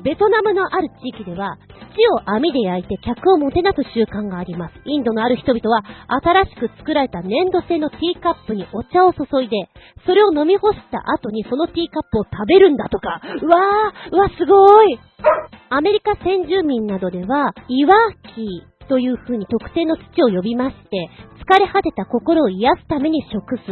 ベトナムのある地域では、土を網で焼いて客をもてなす習慣があります。インドのある人々は、新しく作られた粘土製のティーカップにお茶を注いで、それを飲み干した後にそのティーカップを食べるんだとか。うわー、うわ、すごい。アメリカ先住民などでは、イワキという風に特定の土を呼びまして、疲れ果てた心を癒すために食す。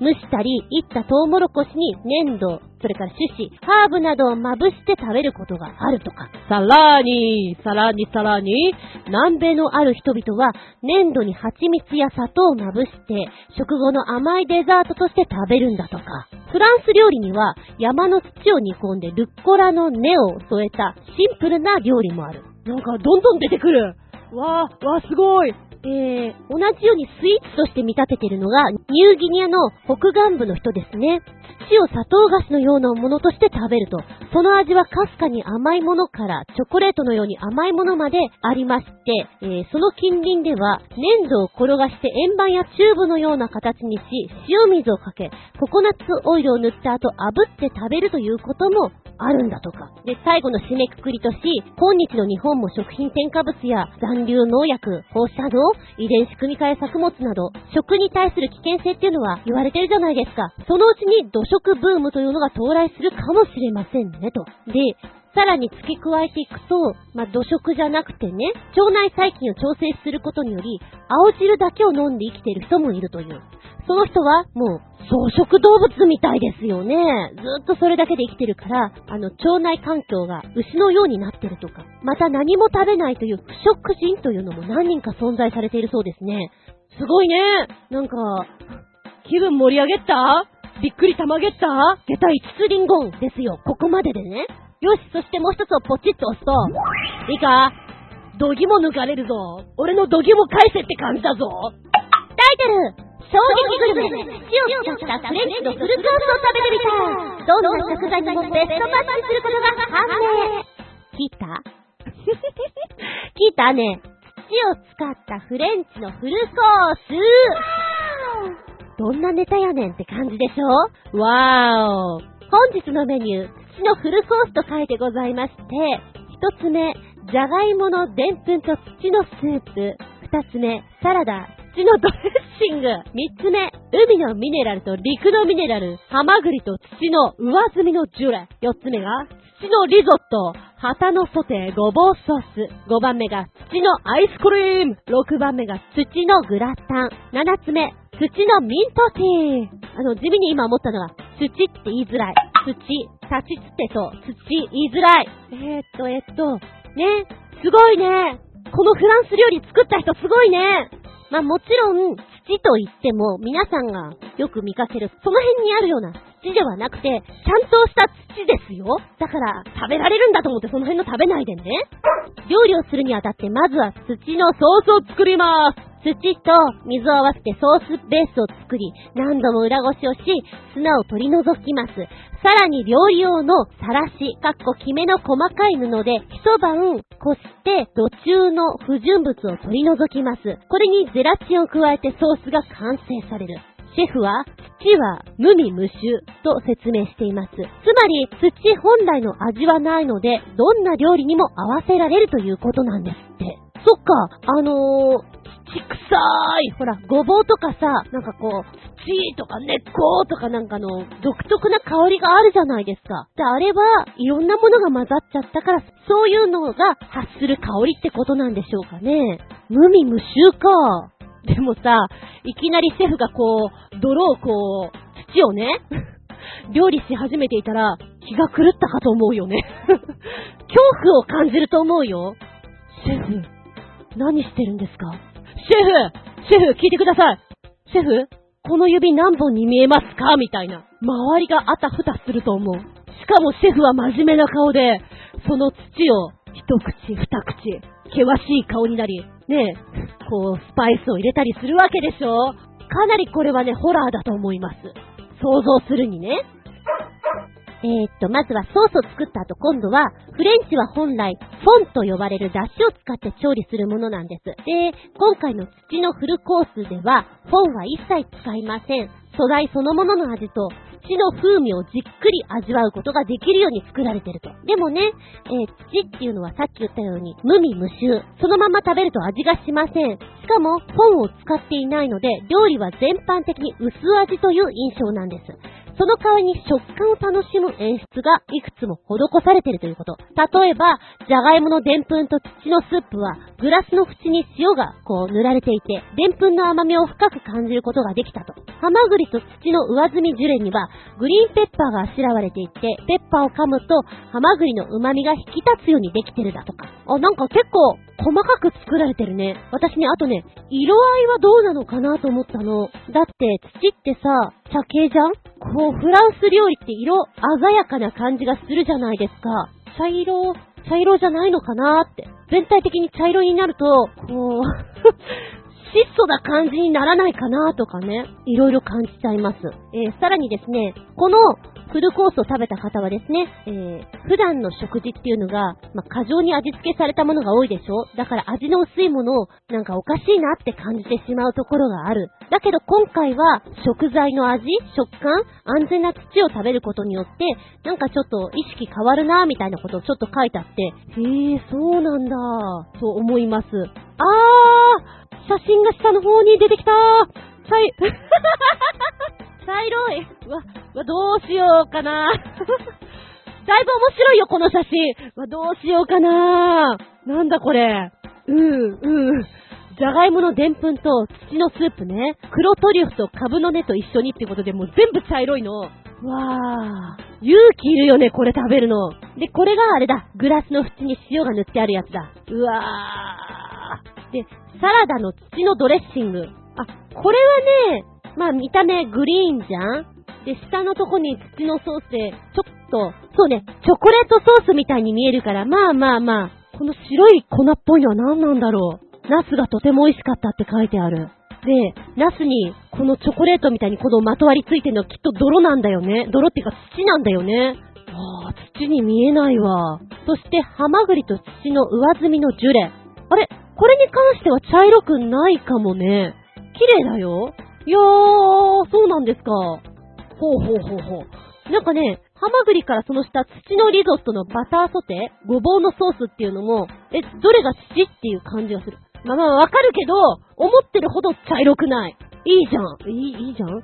蒸したり、いったトウモロコシに粘土、それから種子、ハーブなどをまぶして食べることがあるとか。さらに、さらにさらに、南米のある人々は粘土に蜂蜜や砂糖をまぶして、食後の甘いデザートとして食べるんだとか。フランス料理には山の土を煮込んでルッコラの根を添えたシンプルな料理もある。なんかどんどん出てくる。わー、わーすごい。えー、同じようにスイーツとして見立ててるのが、ニューギニアの北岸部の人ですね。土を砂糖菓子のようなものとして食べると、その味はかすかに甘いものからチョコレートのように甘いものまでありまして、えー、その近隣では粘土を転がして円盤やチューブのような形にし、塩水をかけ、ココナッツオイルを塗った後炙って食べるということもあるんだとか。で、最後の締めくくりとし、今日の日本も食品添加物や残留農薬、放射能、遺伝子組み換え作物など、食に対する危険性っていうのは言われてるじゃないですか。そのうちに土食ブームというのが到来するかもしれませんね、と。で、さらに付け加えていくと、まあ、土食じゃなくてね、腸内細菌を調整することにより、青汁だけを飲んで生きている人もいるという。その人は、もう、草食動物みたいですよね。ずっとそれだけで生きてるから、あの、腸内環境が牛のようになってるとか、また何も食べないという不食人というのも何人か存在されているそうですね。すごいね。なんか、気分盛り上げた？びっくりたまげった？下駄五つリンゴンですよ。ここまででね。よし、そしてもう一つをポチッと押すと、いいか？ドギも抜かれるぞ。俺のドギも返せって感じだぞ。タイトル衝撃グルメ火を使ったフレンチのフルコースを食べてみたどんな食材にもベストマッチすることが判明聞いた聞いたね。土を使ったフレンチのフルコースどんなネタやねんって感じでしょわーお。本日のメニュー、土のフルコースと書いてございまして、一つ目、じゃがいものでんぷんと土のスープ。二つ目、サラダ、土のドレッシング。三つ目、海のミネラルと陸のミネラル。ハマグリと土の上積みのジュレ。四つ目が、土のリゾット。旗のソテー、ごぼうソース。5番目が土のアイスクリーム。6番目が土のグラタン。7つ目、土のミントティー。あの、地味に今思ったのは、土って言いづらい。土、立ちつってそう。土言いづらい。えー、っと、えー、っと、ね、すごいね。このフランス料理作った人すごいね。まあもちろん、土と言っても、皆さんがよく見かける、その辺にあるような土ではなくて、ちゃんとした土ですよ。だから、食べられるんだと思ってその辺の食べないでね。料理をするにあたって、まずは土のソースを作ります。土と水を合わせてソースベースを作り、何度も裏ごしをし、砂を取り除きます。さらに料理用のさらし、かっこきめの細かい布で一晩こして土中の不純物を取り除きます。これにゼラチンを加えてソースが完成される。シェフは、土は無味無臭と説明しています。つまり、土本来の味はないので、どんな料理にも合わせられるということなんですって。そっか、あのー、ちくさい。ほら、ごぼうとかさ、なんかこう、土とか根っことかなんかの独特な香りがあるじゃないですか。で、あれはいろんなものが混ざっちゃったから、そういうのが発する香りってことなんでしょうかね。無味無臭か。でもさ、いきなりシェフがこう、泥をこう、土をね、*laughs* 料理し始めていたら、気が狂ったかと思うよね。*laughs* 恐怖を感じると思うよ。シェフ、何してるんですか？シェフシェフ聞いてくださいシェフこの指何本に見えますか？みたいな。周りがあたふたすると思う。しかもシェフは真面目な顔で、その土を一口二口、険しい顔になり、ねえ、こうスパイスを入れたりするわけでしょ？かなりこれはね、ホラーだと思います。想像するにね。えー、っと、まずはソースを作った後、今度は、フレンチは本来、フォンと呼ばれる出汁を使って調理するものなんです。で、今回の土のフルコースでは、フォンは一切使いません。素材そのものの味と土の風味をじっくり味わうことができるように作られてると。でもね、えー、土っていうのはさっき言ったように無味無臭。そのまま食べると味がしません。しかも本を使っていないので、料理は全般的に薄味という印象なんです。その代わりに食感を楽しむ演出がいくつも施されているということ。例えば、じゃがいものでんぷんと土のスープは、グラスの縁に塩がこう塗られていて、でんぷんの甘みを深く感じることができたと。ハマグリと土の上積みジュレには、グリーンペッパーがあしらわれていて、ペッパーを噛むと、ハマグリの旨味が引き立つようにできてるだとか。あ、なんか結構、細かく作られてるね。私ね、あとね、色合いはどうなのかなと思ったの。だって、土ってさ、茶系じゃん？こう、フランス料理って色鮮やかな感じがするじゃないですか。茶色、茶色じゃないのかなって。全体的に茶色になると、こう *laughs* 質素な感じにならないかなとかね、いろいろ感じちゃいます。えー、さらにですね、このフルコースを食べた方はですね、えー、普段の食事っていうのが、まあ、過剰に味付けされたものが多いでしょだから味の薄いものをなんかおかしいなって感じてしまうところがある。だけど今回は食材の味、食感、安全な土を食べることによって、なんかちょっと意識変わるなみたいなことをちょっと書いてあって、へえ、そうなんだ、と思います。あー写真が下の方に出てきた茶い、*laughs* 茶色い。わ、わ、どうしようかな。*laughs* だいぶ面白いよ、この写真。わ、どうしようかななんだこれ。うん、うん。じゃがいものでんぷんと土のスープね。黒トリュフとカブの根と一緒にってことでもう全部茶色いの。わー。勇気いるよね、これ食べるの。で、これがあれだ。グラスの縁に塩が塗ってあるやつだ。うわー。で、サラダの土のドレッシング。あ、これはね、まあ見た目グリーンじゃんで、下のとこに土のソースで、ちょっと、そうね、チョコレートソースみたいに見えるから、まあまあまあ、この白い粉っぽいのは何なんだろう。ナスがとても美味しかったって書いてある。で、ナスにこのチョコレートみたいにこのまとわりついてるのはきっと泥なんだよね。泥っていうか土なんだよね。ああ、土に見えないわ。そして、ハマグリと土の上積みのジュレ。あれこれに関しては茶色くないかもね。綺麗だよ。いやー、そうなんですか。ほうほうほうほう。なんかね、ハマグリからその下、土のリゾットのバターソテーごぼうのソースっていうのも、え、どれが土っていう感じがする。まあまあわかるけど、思ってるほど茶色くない。いいじゃん。いい、いいじゃん？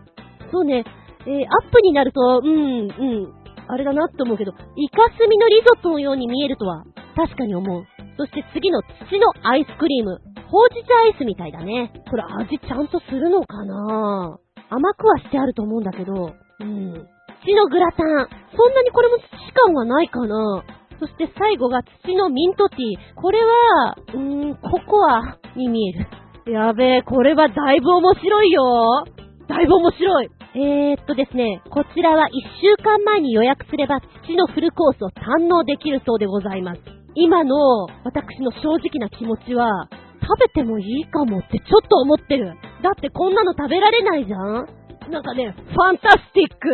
そうね、えー、アップになると、うん、うん、あれだなって思うけど、イカスミのリゾットのように見えるとは、確かに思う。そして次の土のアイスクリーム。ほうじ茶アイスみたいだね。これ味ちゃんとするのかな？甘くはしてあると思うんだけど、うん。土のグラタン。そんなにこれも土感はないかなそして最後が土のミントティー。これは、うーん、ココアに見える。やべえ、これはだいぶ面白いよ。だいぶ面白い。えー、っとですね、こちらは1週間前に予約すれば土のフルコースを堪能できるそうでございます。今の私の正直な気持ちは、食べてもいいかもってちょっと思ってる。だってこんなの食べられないじゃんなんかね、ファンタスティック？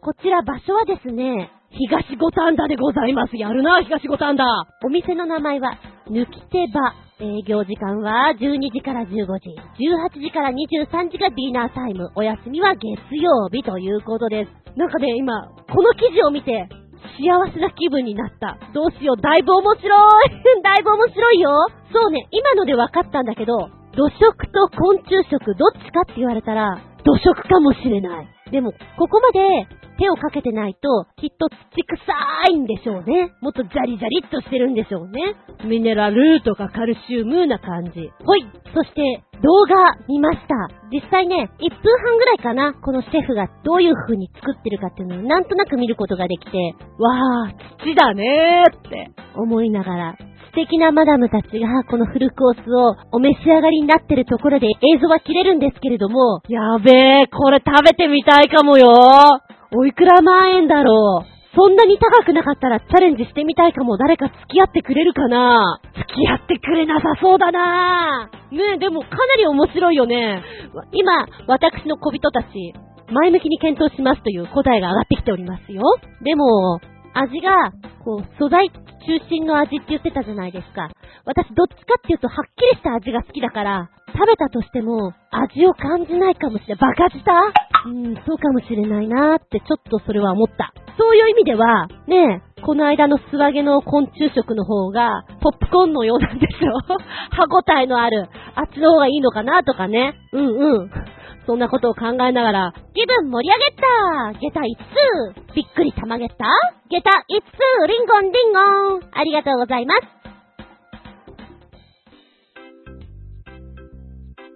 こちら場所はですね、東五反田でございます。やるな、東五反田。お店の名前は、抜き手場。営業時間は12時から15時、18時から23時がディナータイム、お休みは月曜日ということです。なんかね、今、この記事を見て、幸せな気分になった。どうしよう、だいぶ面白い *laughs* だいぶ面白いよそうね、今ので分かったんだけど、土食と昆虫食どっちかって言われたら、土食かもしれない。でも、ここまで手をかけてないと、きっと土臭いんでしょうね。もっとジャリジャリっとしてるんでしょうね。ミネラルとかカルシウムな感じ。ほいそして、動画見ました。実際ね、1分半ぐらいかな、このシェフがどういう風に作ってるかっていうのをなんとなく見ることができて、わー、土だねーって思いながら、素敵なマダムたちがこのフルコースをお召し上がりになってるところで映像は切れるんですけれども、やべえ、これ食べてみたいかもよおいくら万円だろうそんなに高くなかったらチャレンジしてみたいかも。誰か付き合ってくれるかな付き合ってくれなさそうだなねえ、でもかなり面白いよね。今、私の小人たち、前向きに検討しますという答えが上がってきておりますよ。でも、味が、こう、素材中心の味って言ってたじゃないですか。私どっちかっていうとはっきりした味が好きだから、食べたとしても味を感じないかもしれない。バカ舌？うん、そうかもしれないなーってちょっとそれは思った。そういう意味では、ねえ、この間の素揚げの昆虫食の方が、ポップコーンのようなんでしょ歯応えのある、あっちの方がいいのかなとかね。うんうん。そんなことを考えながら、気分盛り上げた下駄5つびっくりたまげた下駄5つリンゴンリンゴンありがとうございます。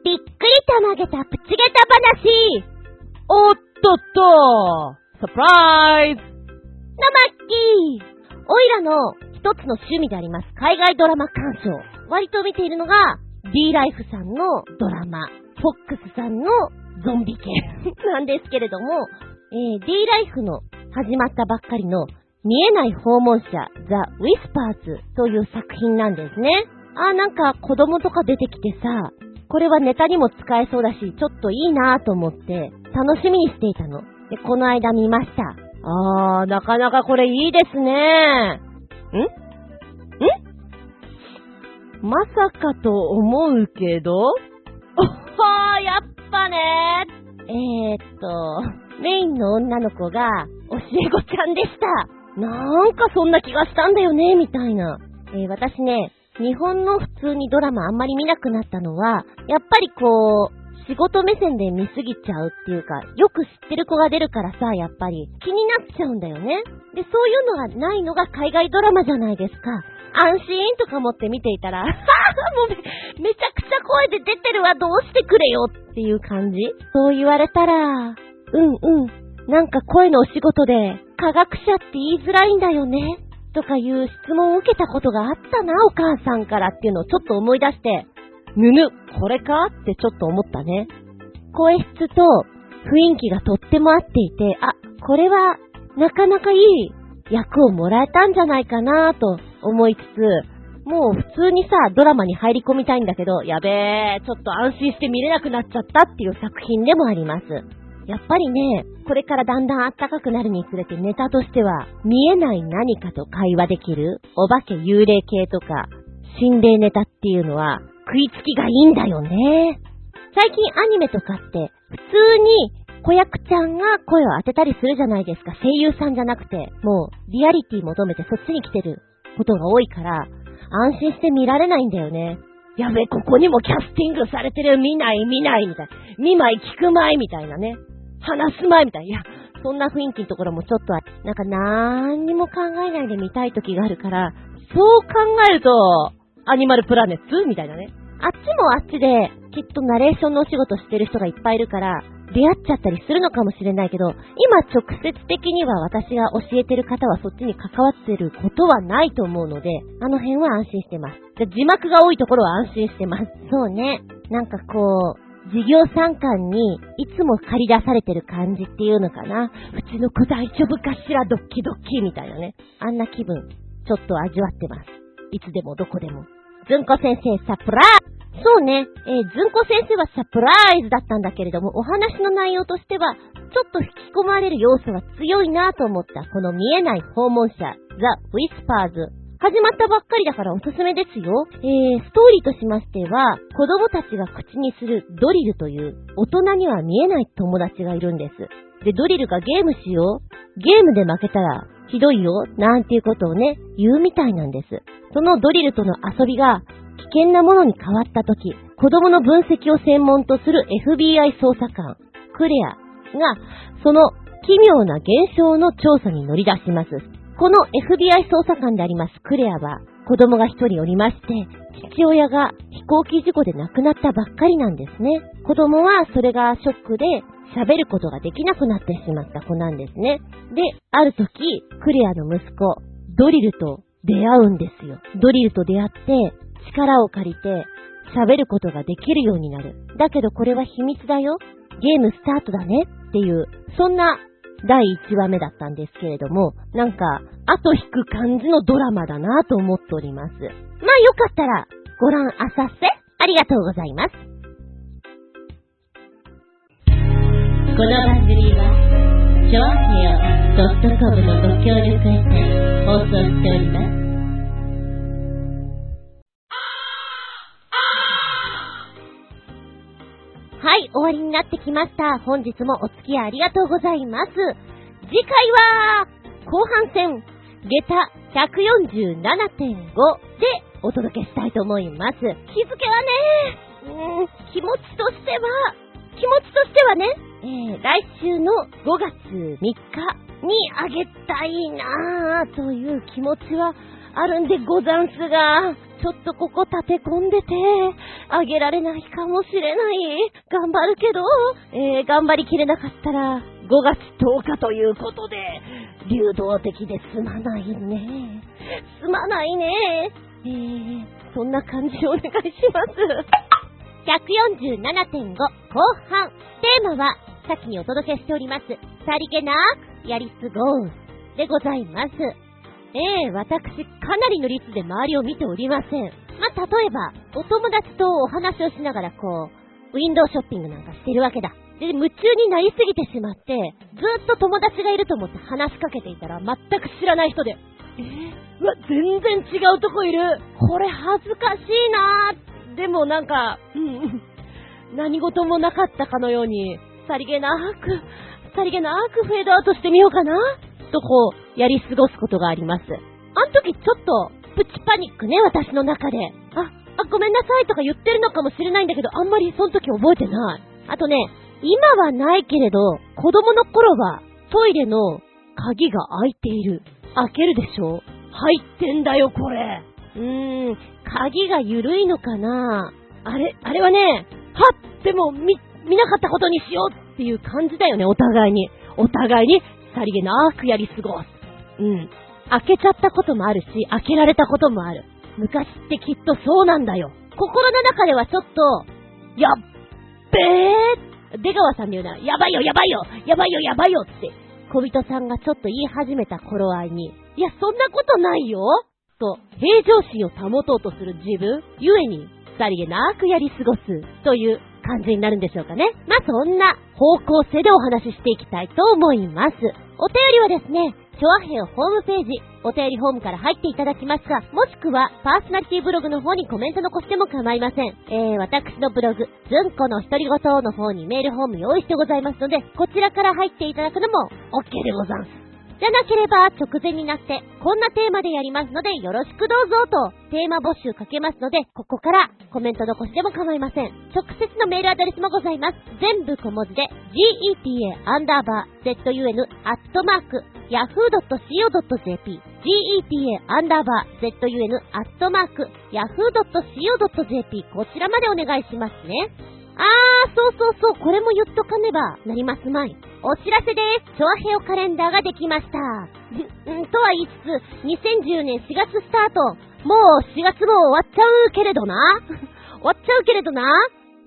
びっくりたまげたプチゲタ話おっとっとサプライズのマッキーおいらの一つの趣味であります海外ドラマ鑑賞。割と見ているのが D ライフさんのドラマ、フォックスさんのゾンビ系なんですけれども、えー、D ライフの始まったばっかりの見えない訪問者、ザ・ウィスパーズという作品なんですね。あーなんか子供とか出てきてさ、これはネタにも使えそうだし、ちょっといいなぁと思って楽しみにしていたの。で、この間見ました。あー、なかなかこれいいですね。ん？ん？まさかと思うけど？*laughs* おー、やっぱねえー、っと、メインの女の子が、教え子ちゃんでした。なんかそんな気がしたんだよね、みたいな。えー、私ね、日本の普通にドラマあんまり見なくなったのは、やっぱりこう、仕事目線で見すぎちゃうっていうか、よく知ってる子が出るからさ、やっぱり気になっちゃうんだよね。で、そういうのがないのが海外ドラマじゃないですか。安心とか思って見ていたら、*laughs* もうめ、めちゃくちゃ声で出てるわ、どうしてくれよっていう感じそう言われたら、うんうん。なんか声のお仕事で、科学者って言いづらいんだよね。とかいう質問を受けたことがあったな、お母さんからっていうのをちょっと思い出して、ぬぬ、これかってちょっと思ったね。声質と雰囲気がとっても合っていて、あ、これはなかなかいい役をもらえたんじゃないかなと思いつつ、もう普通にさ、ドラマに入り込みたいんだけど、やべえ、ちょっと安心して見れなくなっちゃったっていう作品でもあります。やっぱりね、これからだんだん暖かくなるにつれてネタとしては、見えない何かと会話できる、お化け幽霊系とか、心霊ネタっていうのは、食いつきがいいんだよね。最近アニメとかって、普通に子役ちゃんが声を当てたりするじゃないですか。声優さんじゃなくて、もうリアリティ求めてそっちに来てることが多いから、安心して見られないんだよね。やべえ、ここにもキャスティングされてる、見ない、見ない、みたいな。見まい、聞くまい、みたいなね。話すまい、みたい。いや、そんな雰囲気のところもちょっとあって、なんかなんにも考えないで見たい時があるから、そう考えると、アニマルプラネッツ？みたいなね。あっちもあっちで、きっとナレーションのお仕事してる人がいっぱいいるから、出会っちゃったりするのかもしれないけど、今直接的には私が教えてる方はそっちに関わってることはないと思うので、あの辺は安心してます。で字幕が多いところは安心してます。そうね。なんかこう、事業参観にいつも借り出されてる感じっていうのかな。うちの子大丈夫かしら？ドッキドッキみたいなね。あんな気分、ちょっと味わってます。いつでもどこでも。ずんこ先生、サプライそうね、えー、ずんこ先生はサプライズだったんだけれども、お話の内容としては、ちょっと引き込まれる要素が強いなと思った、この見えない訪問者、ザ・ウィスパーズ。始まったばっかりだからおすすめですよ。えー、ストーリーとしましては、子供たちが口にするドリルという、大人には見えない友達がいるんです。で、ドリルがゲームしよう。ゲームで負けたら、ひどいよ。なんていうことをね、言うみたいなんです。そのドリルとの遊びが、危険なものに変わったとき、子供の分析を専門とする FBI 捜査官、クレアが、その奇妙な現象の調査に乗り出します。この FBI 捜査官でありますクレアは、子供が一人おりまして、父親が飛行機事故で亡くなったばっかりなんですね。子供はそれがショックで喋ることができなくなってしまった子なんですね。で、ある時、クレアの息子、ドリルと出会うんですよ。ドリルと出会って、力を借りて喋ることができるようになる。だけどこれは秘密だよ。ゲームスタートだねっていう、そんな第1話目だったんですけれども、なんか、後引く感じのドラマだなと思っております。まあよかったら、ご覧あさせ、ありがとうございます。この番組は、ショアヘオ .com のご協力へて放送しております。はい、終わりになってきました。本日もお付き合いありがとうございます。次回は、後半戦、下駄147.5でお届けしたいと思います。日付はね、うん、気持ちとしては、気持ちとしてはね、えー、来週の5月3日にあげたいなぁという気持ちはあるんでござんすが、ちょっとここ立て込んでて、あげられないかもしれない。頑張るけど、えー、頑張りきれなかったら、5月10日ということで、流動的で済まないね。済まないね。えー、そんな感じお願いします。147.5後半。テーマは、先にお届けしております。さりげなく、やり過ごう。でございます。ええ私、かなりの率で周りを見ておりません。まあ、例えば、お友達とお話をしながらこう、ウィンドウショッピングなんかしてるわけだ。で、夢中になりすぎてしまって、ずっと友達がいると思って話しかけていたら、全く知らない人で、えー、うわ、全然違うとこいる。これ恥ずかしいな。でもなんか、うん、何事もなかったかのように、さりげなく、さりげなくフェードアウトしてみようかな。とこう、やり過ごすことがあります。あの時ちょっと、プチパニックね、私の中で。あ、あ、ごめんなさいとか言ってるのかもしれないんだけど、あんまりその時覚えてない。あとね、今はないけれど、子供の頃はトイレの鍵が開いている。開けるでしょ？入ってんだよ、これ。うーん、鍵が緩いのかな？あれ、あれはね、はっでも、見なかったことにしようっていう感じだよね、お互いに。お互いに、さりげなくやり過ごす。うん。開けちゃったこともあるし、開けられたこともある。昔ってきっとそうなんだよ。心の中ではちょっと、やっべえ出川さんのような、やばいよ、やばいよ、やばいよ、やばいよって、小人さんがちょっと言い始めた頃合いに、いや、そんなことないよと、平常心を保とうとする自分、ゆえに、さりげなくやり過ごす、という感じになるんでしょうかね。まあ、そんな方向性でお話ししていきたいと思います。お便りはですね、チョアヘオホームページ、お便りフォームから入っていただきますが、もしくは、パーソナリティブログの方にコメント残しても構いません。えー、私のブログ、ずんこの独り言の方にメールフォーム用意してございますので、こちらから入っていただくのも OK でござんす。じゃなければ直前になってこんなテーマでやりますのでよろしくどうぞとテーマ募集かけますのでここからコメント残しでも構いません。直接のメールアドレスもございます。全部小文字で geta アンダーバー zun アットマーク yahoo.co.jp geta アンダーバー zun アットマーク yahoo.co.jp こちらまでお願いしますね。あー、そうそうそう、これも言っとかねばなりますまい。お知らせです。チョアヘオカレンダーができました。ん、とは言いつつ、2010年4月スタート。もう4月も終わっちゃうけれどな？*laughs* 終わっちゃうけれどな？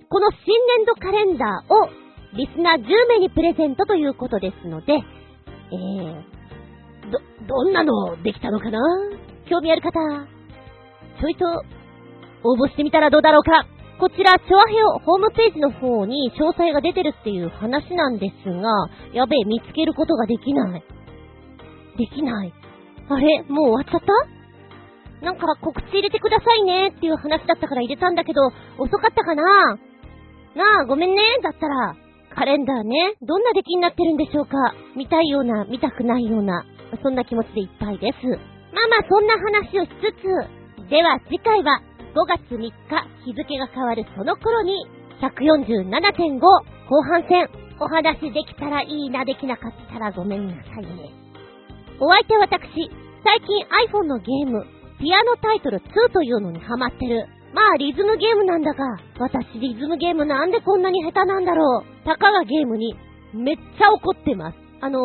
この新年度カレンダーをリスナー10名にプレゼントということですので、えー、ど、どんなのできたのかな？興味ある方、ちょいと応募してみたらどうだろうか？こちら、チョアヘオホームページの方に詳細が出てるっていう話なんですが、やべえ、見つけることができない。できない。あれ？もう終わっちゃった？なんか告知入れてくださいねっていう話だったから入れたんだけど、遅かったかな？なあ、ごめんね。だったら、カレンダーね、どんな出来になってるんでしょうか？見たいような、見たくないような、そんな気持ちでいっぱいです。まあまあ、そんな話をしつつ、では次回は、5月3日、日付が変わるその頃に、147.5後半戦、お話できたらいいな、できなかったらごめんなさいね。お相手私、最近 iPhone のゲーム、ピアノタイトル2というのにハマってる。まあ、リズムゲームなんだが、私リズムゲームなんでこんなに下手なんだろう。たかがゲームに、めっちゃ怒ってます。あのー、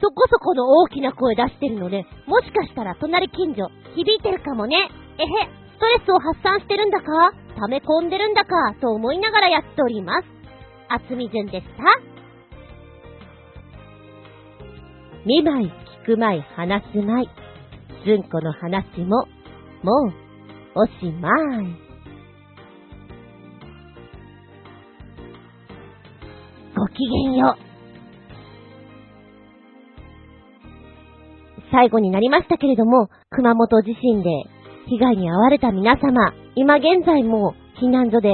そこそこの大きな声出してるので、もしかしたら隣近所、響いてるかもね。えへ、ストレスを発散してるんだか溜め込んでるんだかと思いながらやっております。あつみじゅんでした。見舞い、聞く舞い、話す舞い。ずんこの話も、もう、おしまい。ごきげんよう。最後になりましたけれども、熊本地震で被害に遭われた皆様、今現在も避難所で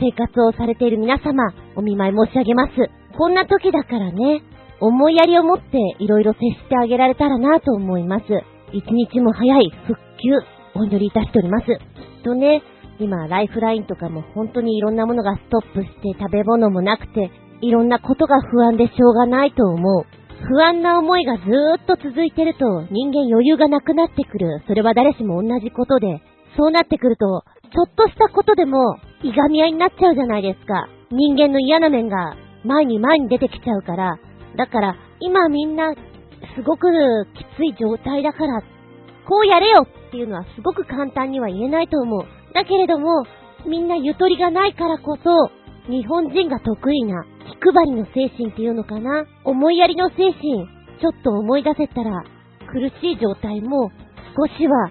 生活をされている皆様、お見舞い申し上げます。こんな時だからね、思いやりを持っていろいろ接してあげられたらなと思います。一日も早い復旧、お祈りいたしております。きっとね、今、ライフラインとかも本当にいろんなものがストップして食べ物もなくて、いろんなことが不安でしょうがないと思う。不安な思いがずーっと続いてると人間余裕がなくなってくる。それは誰しも同じことで、そうなってくると、ちょっとしたことでも、いがみ合いになっちゃうじゃないですか。人間の嫌な面が前に前に出てきちゃうから。だから、今みんな、すごくきつい状態だから、こうやれよっていうのはすごく簡単には言えないと思う。だけれども、みんなゆとりがないからこそ、日本人が得意な気配りの精神っていうのかな？思いやりの精神、ちょっと思い出せたら、苦しい状態も少しは、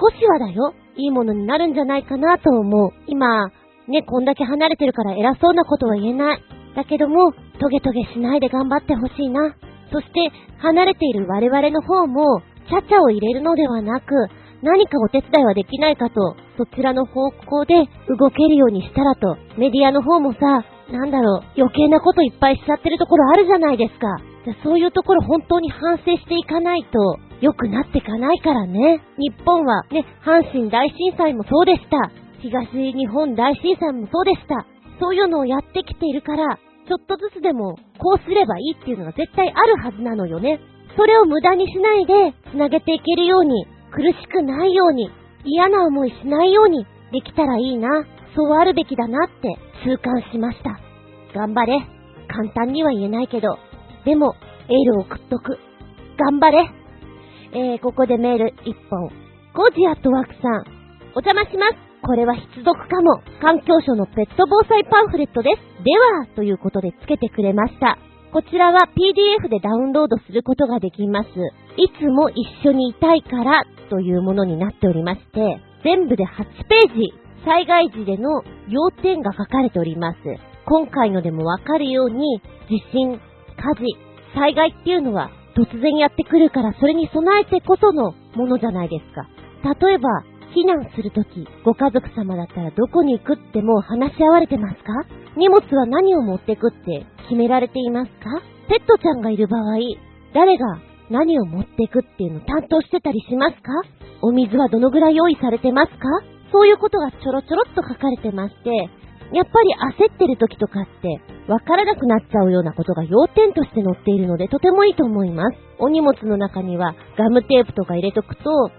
少しはだよ、いいものになるんじゃないかなと思う。今、ね、こんだけ離れてるから偉そうなことは言えない。だけども、トゲトゲしないで頑張ってほしいな。そして、離れている我々の方も、ちゃちゃを入れるのではなく、何かお手伝いはできないかと、そちらの方向で動けるようにしたらと、メディアの方もさ、なんだろう、余計なこといっぱいしちゃってるところあるじゃないですか。じゃそういうところ本当に反省していかないと、良くなっていかないからね。日本はね、阪神大震災もそうでした。東日本大震災もそうでした。そういうのをやってきているから、ちょっとずつでもこうすればいいっていうのが絶対あるはずなのよね。それを無駄にしないで繋げていけるように、苦しくないように、嫌な思いしないようにできたらいいな。そうあるべきだなって痛感しました。頑張れ。簡単には言えないけど、でも、エールを送っとく。頑張れ。えー、ここでメール一本。ゴジアットワークさん。お邪魔します。これは必読かも。環境省のペット防災パンフレットです。では、ということでつけてくれました。こちらは PDF でダウンロードすることができます。いつも一緒にいたいからというものになっておりまして、全部で8ページ、災害時での要点が書かれております。今回のでもわかるように、地震、火事、災害っていうのは突然やってくるからそれに備えてこそのものじゃないですか。例えば、避難するとき、ご家族様だったらどこに行くってもう話し合われてますか？荷物は何を持ってくって決められていますか？ペットちゃんがいる場合、誰が何を持ってくっていうの担当してたりしますか？お水はどのぐらい用意されてますか？そういうことがちょろちょろっと書かれてまして、やっぱり焦ってる時とかって、わからなくなっちゃうようなことが要点として載っているので、とてもいいと思います。お荷物の中にはガムテープとか入れとくと、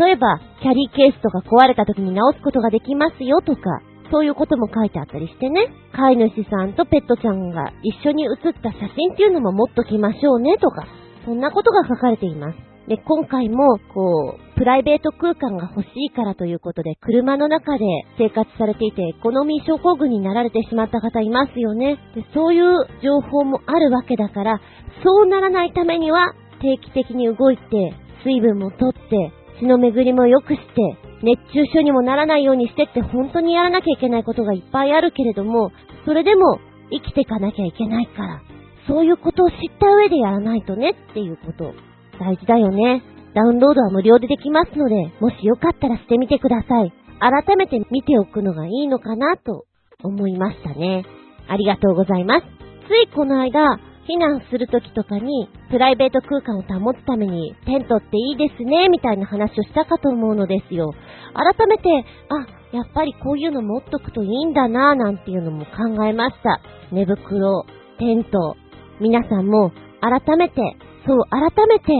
例えば、キャリーケースとか壊れた時に直すことができますよとか、そういうことも書いてあったりしてね。飼い主さんとペットちゃんが一緒に写った写真っていうのも持っときましょうねとか、そんなことが書かれています。で、今回も、こう、プライベート空間が欲しいからということで、車の中で生活されていて、エコノミー症候群になられてしまった方いますよね。で、そういう情報もあるわけだから、そうならないためには、定期的に動いて、水分もとって、血の巡りも良くして、熱中症にもならないようにしてって本当にやらなきゃいけないことがいっぱいあるけれども、それでも生きていかなきゃいけないから、そういうことを知った上でやらないとねっていうこと、大事だよね。ダウンロードは無料でできますので、もしよかったらしてみてください。改めて見ておくのがいいのかなと思いましたね。ありがとうございます。ついこの間、避難するときとかに、プライベート空間を保つために、テントっていいですね、みたいな話をしたかと思うのですよ。改めて、あ、やっぱりこういうの持っとくといいんだな、なんていうのも考えました。寝袋、テント、皆さんも改めて、そう、改めて、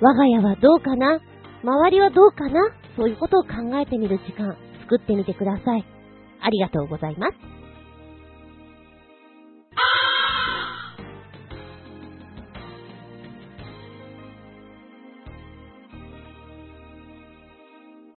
我が家はどうかな？周りはどうかな？そういうことを考えてみる時間、作ってみてください。ありがとうございます。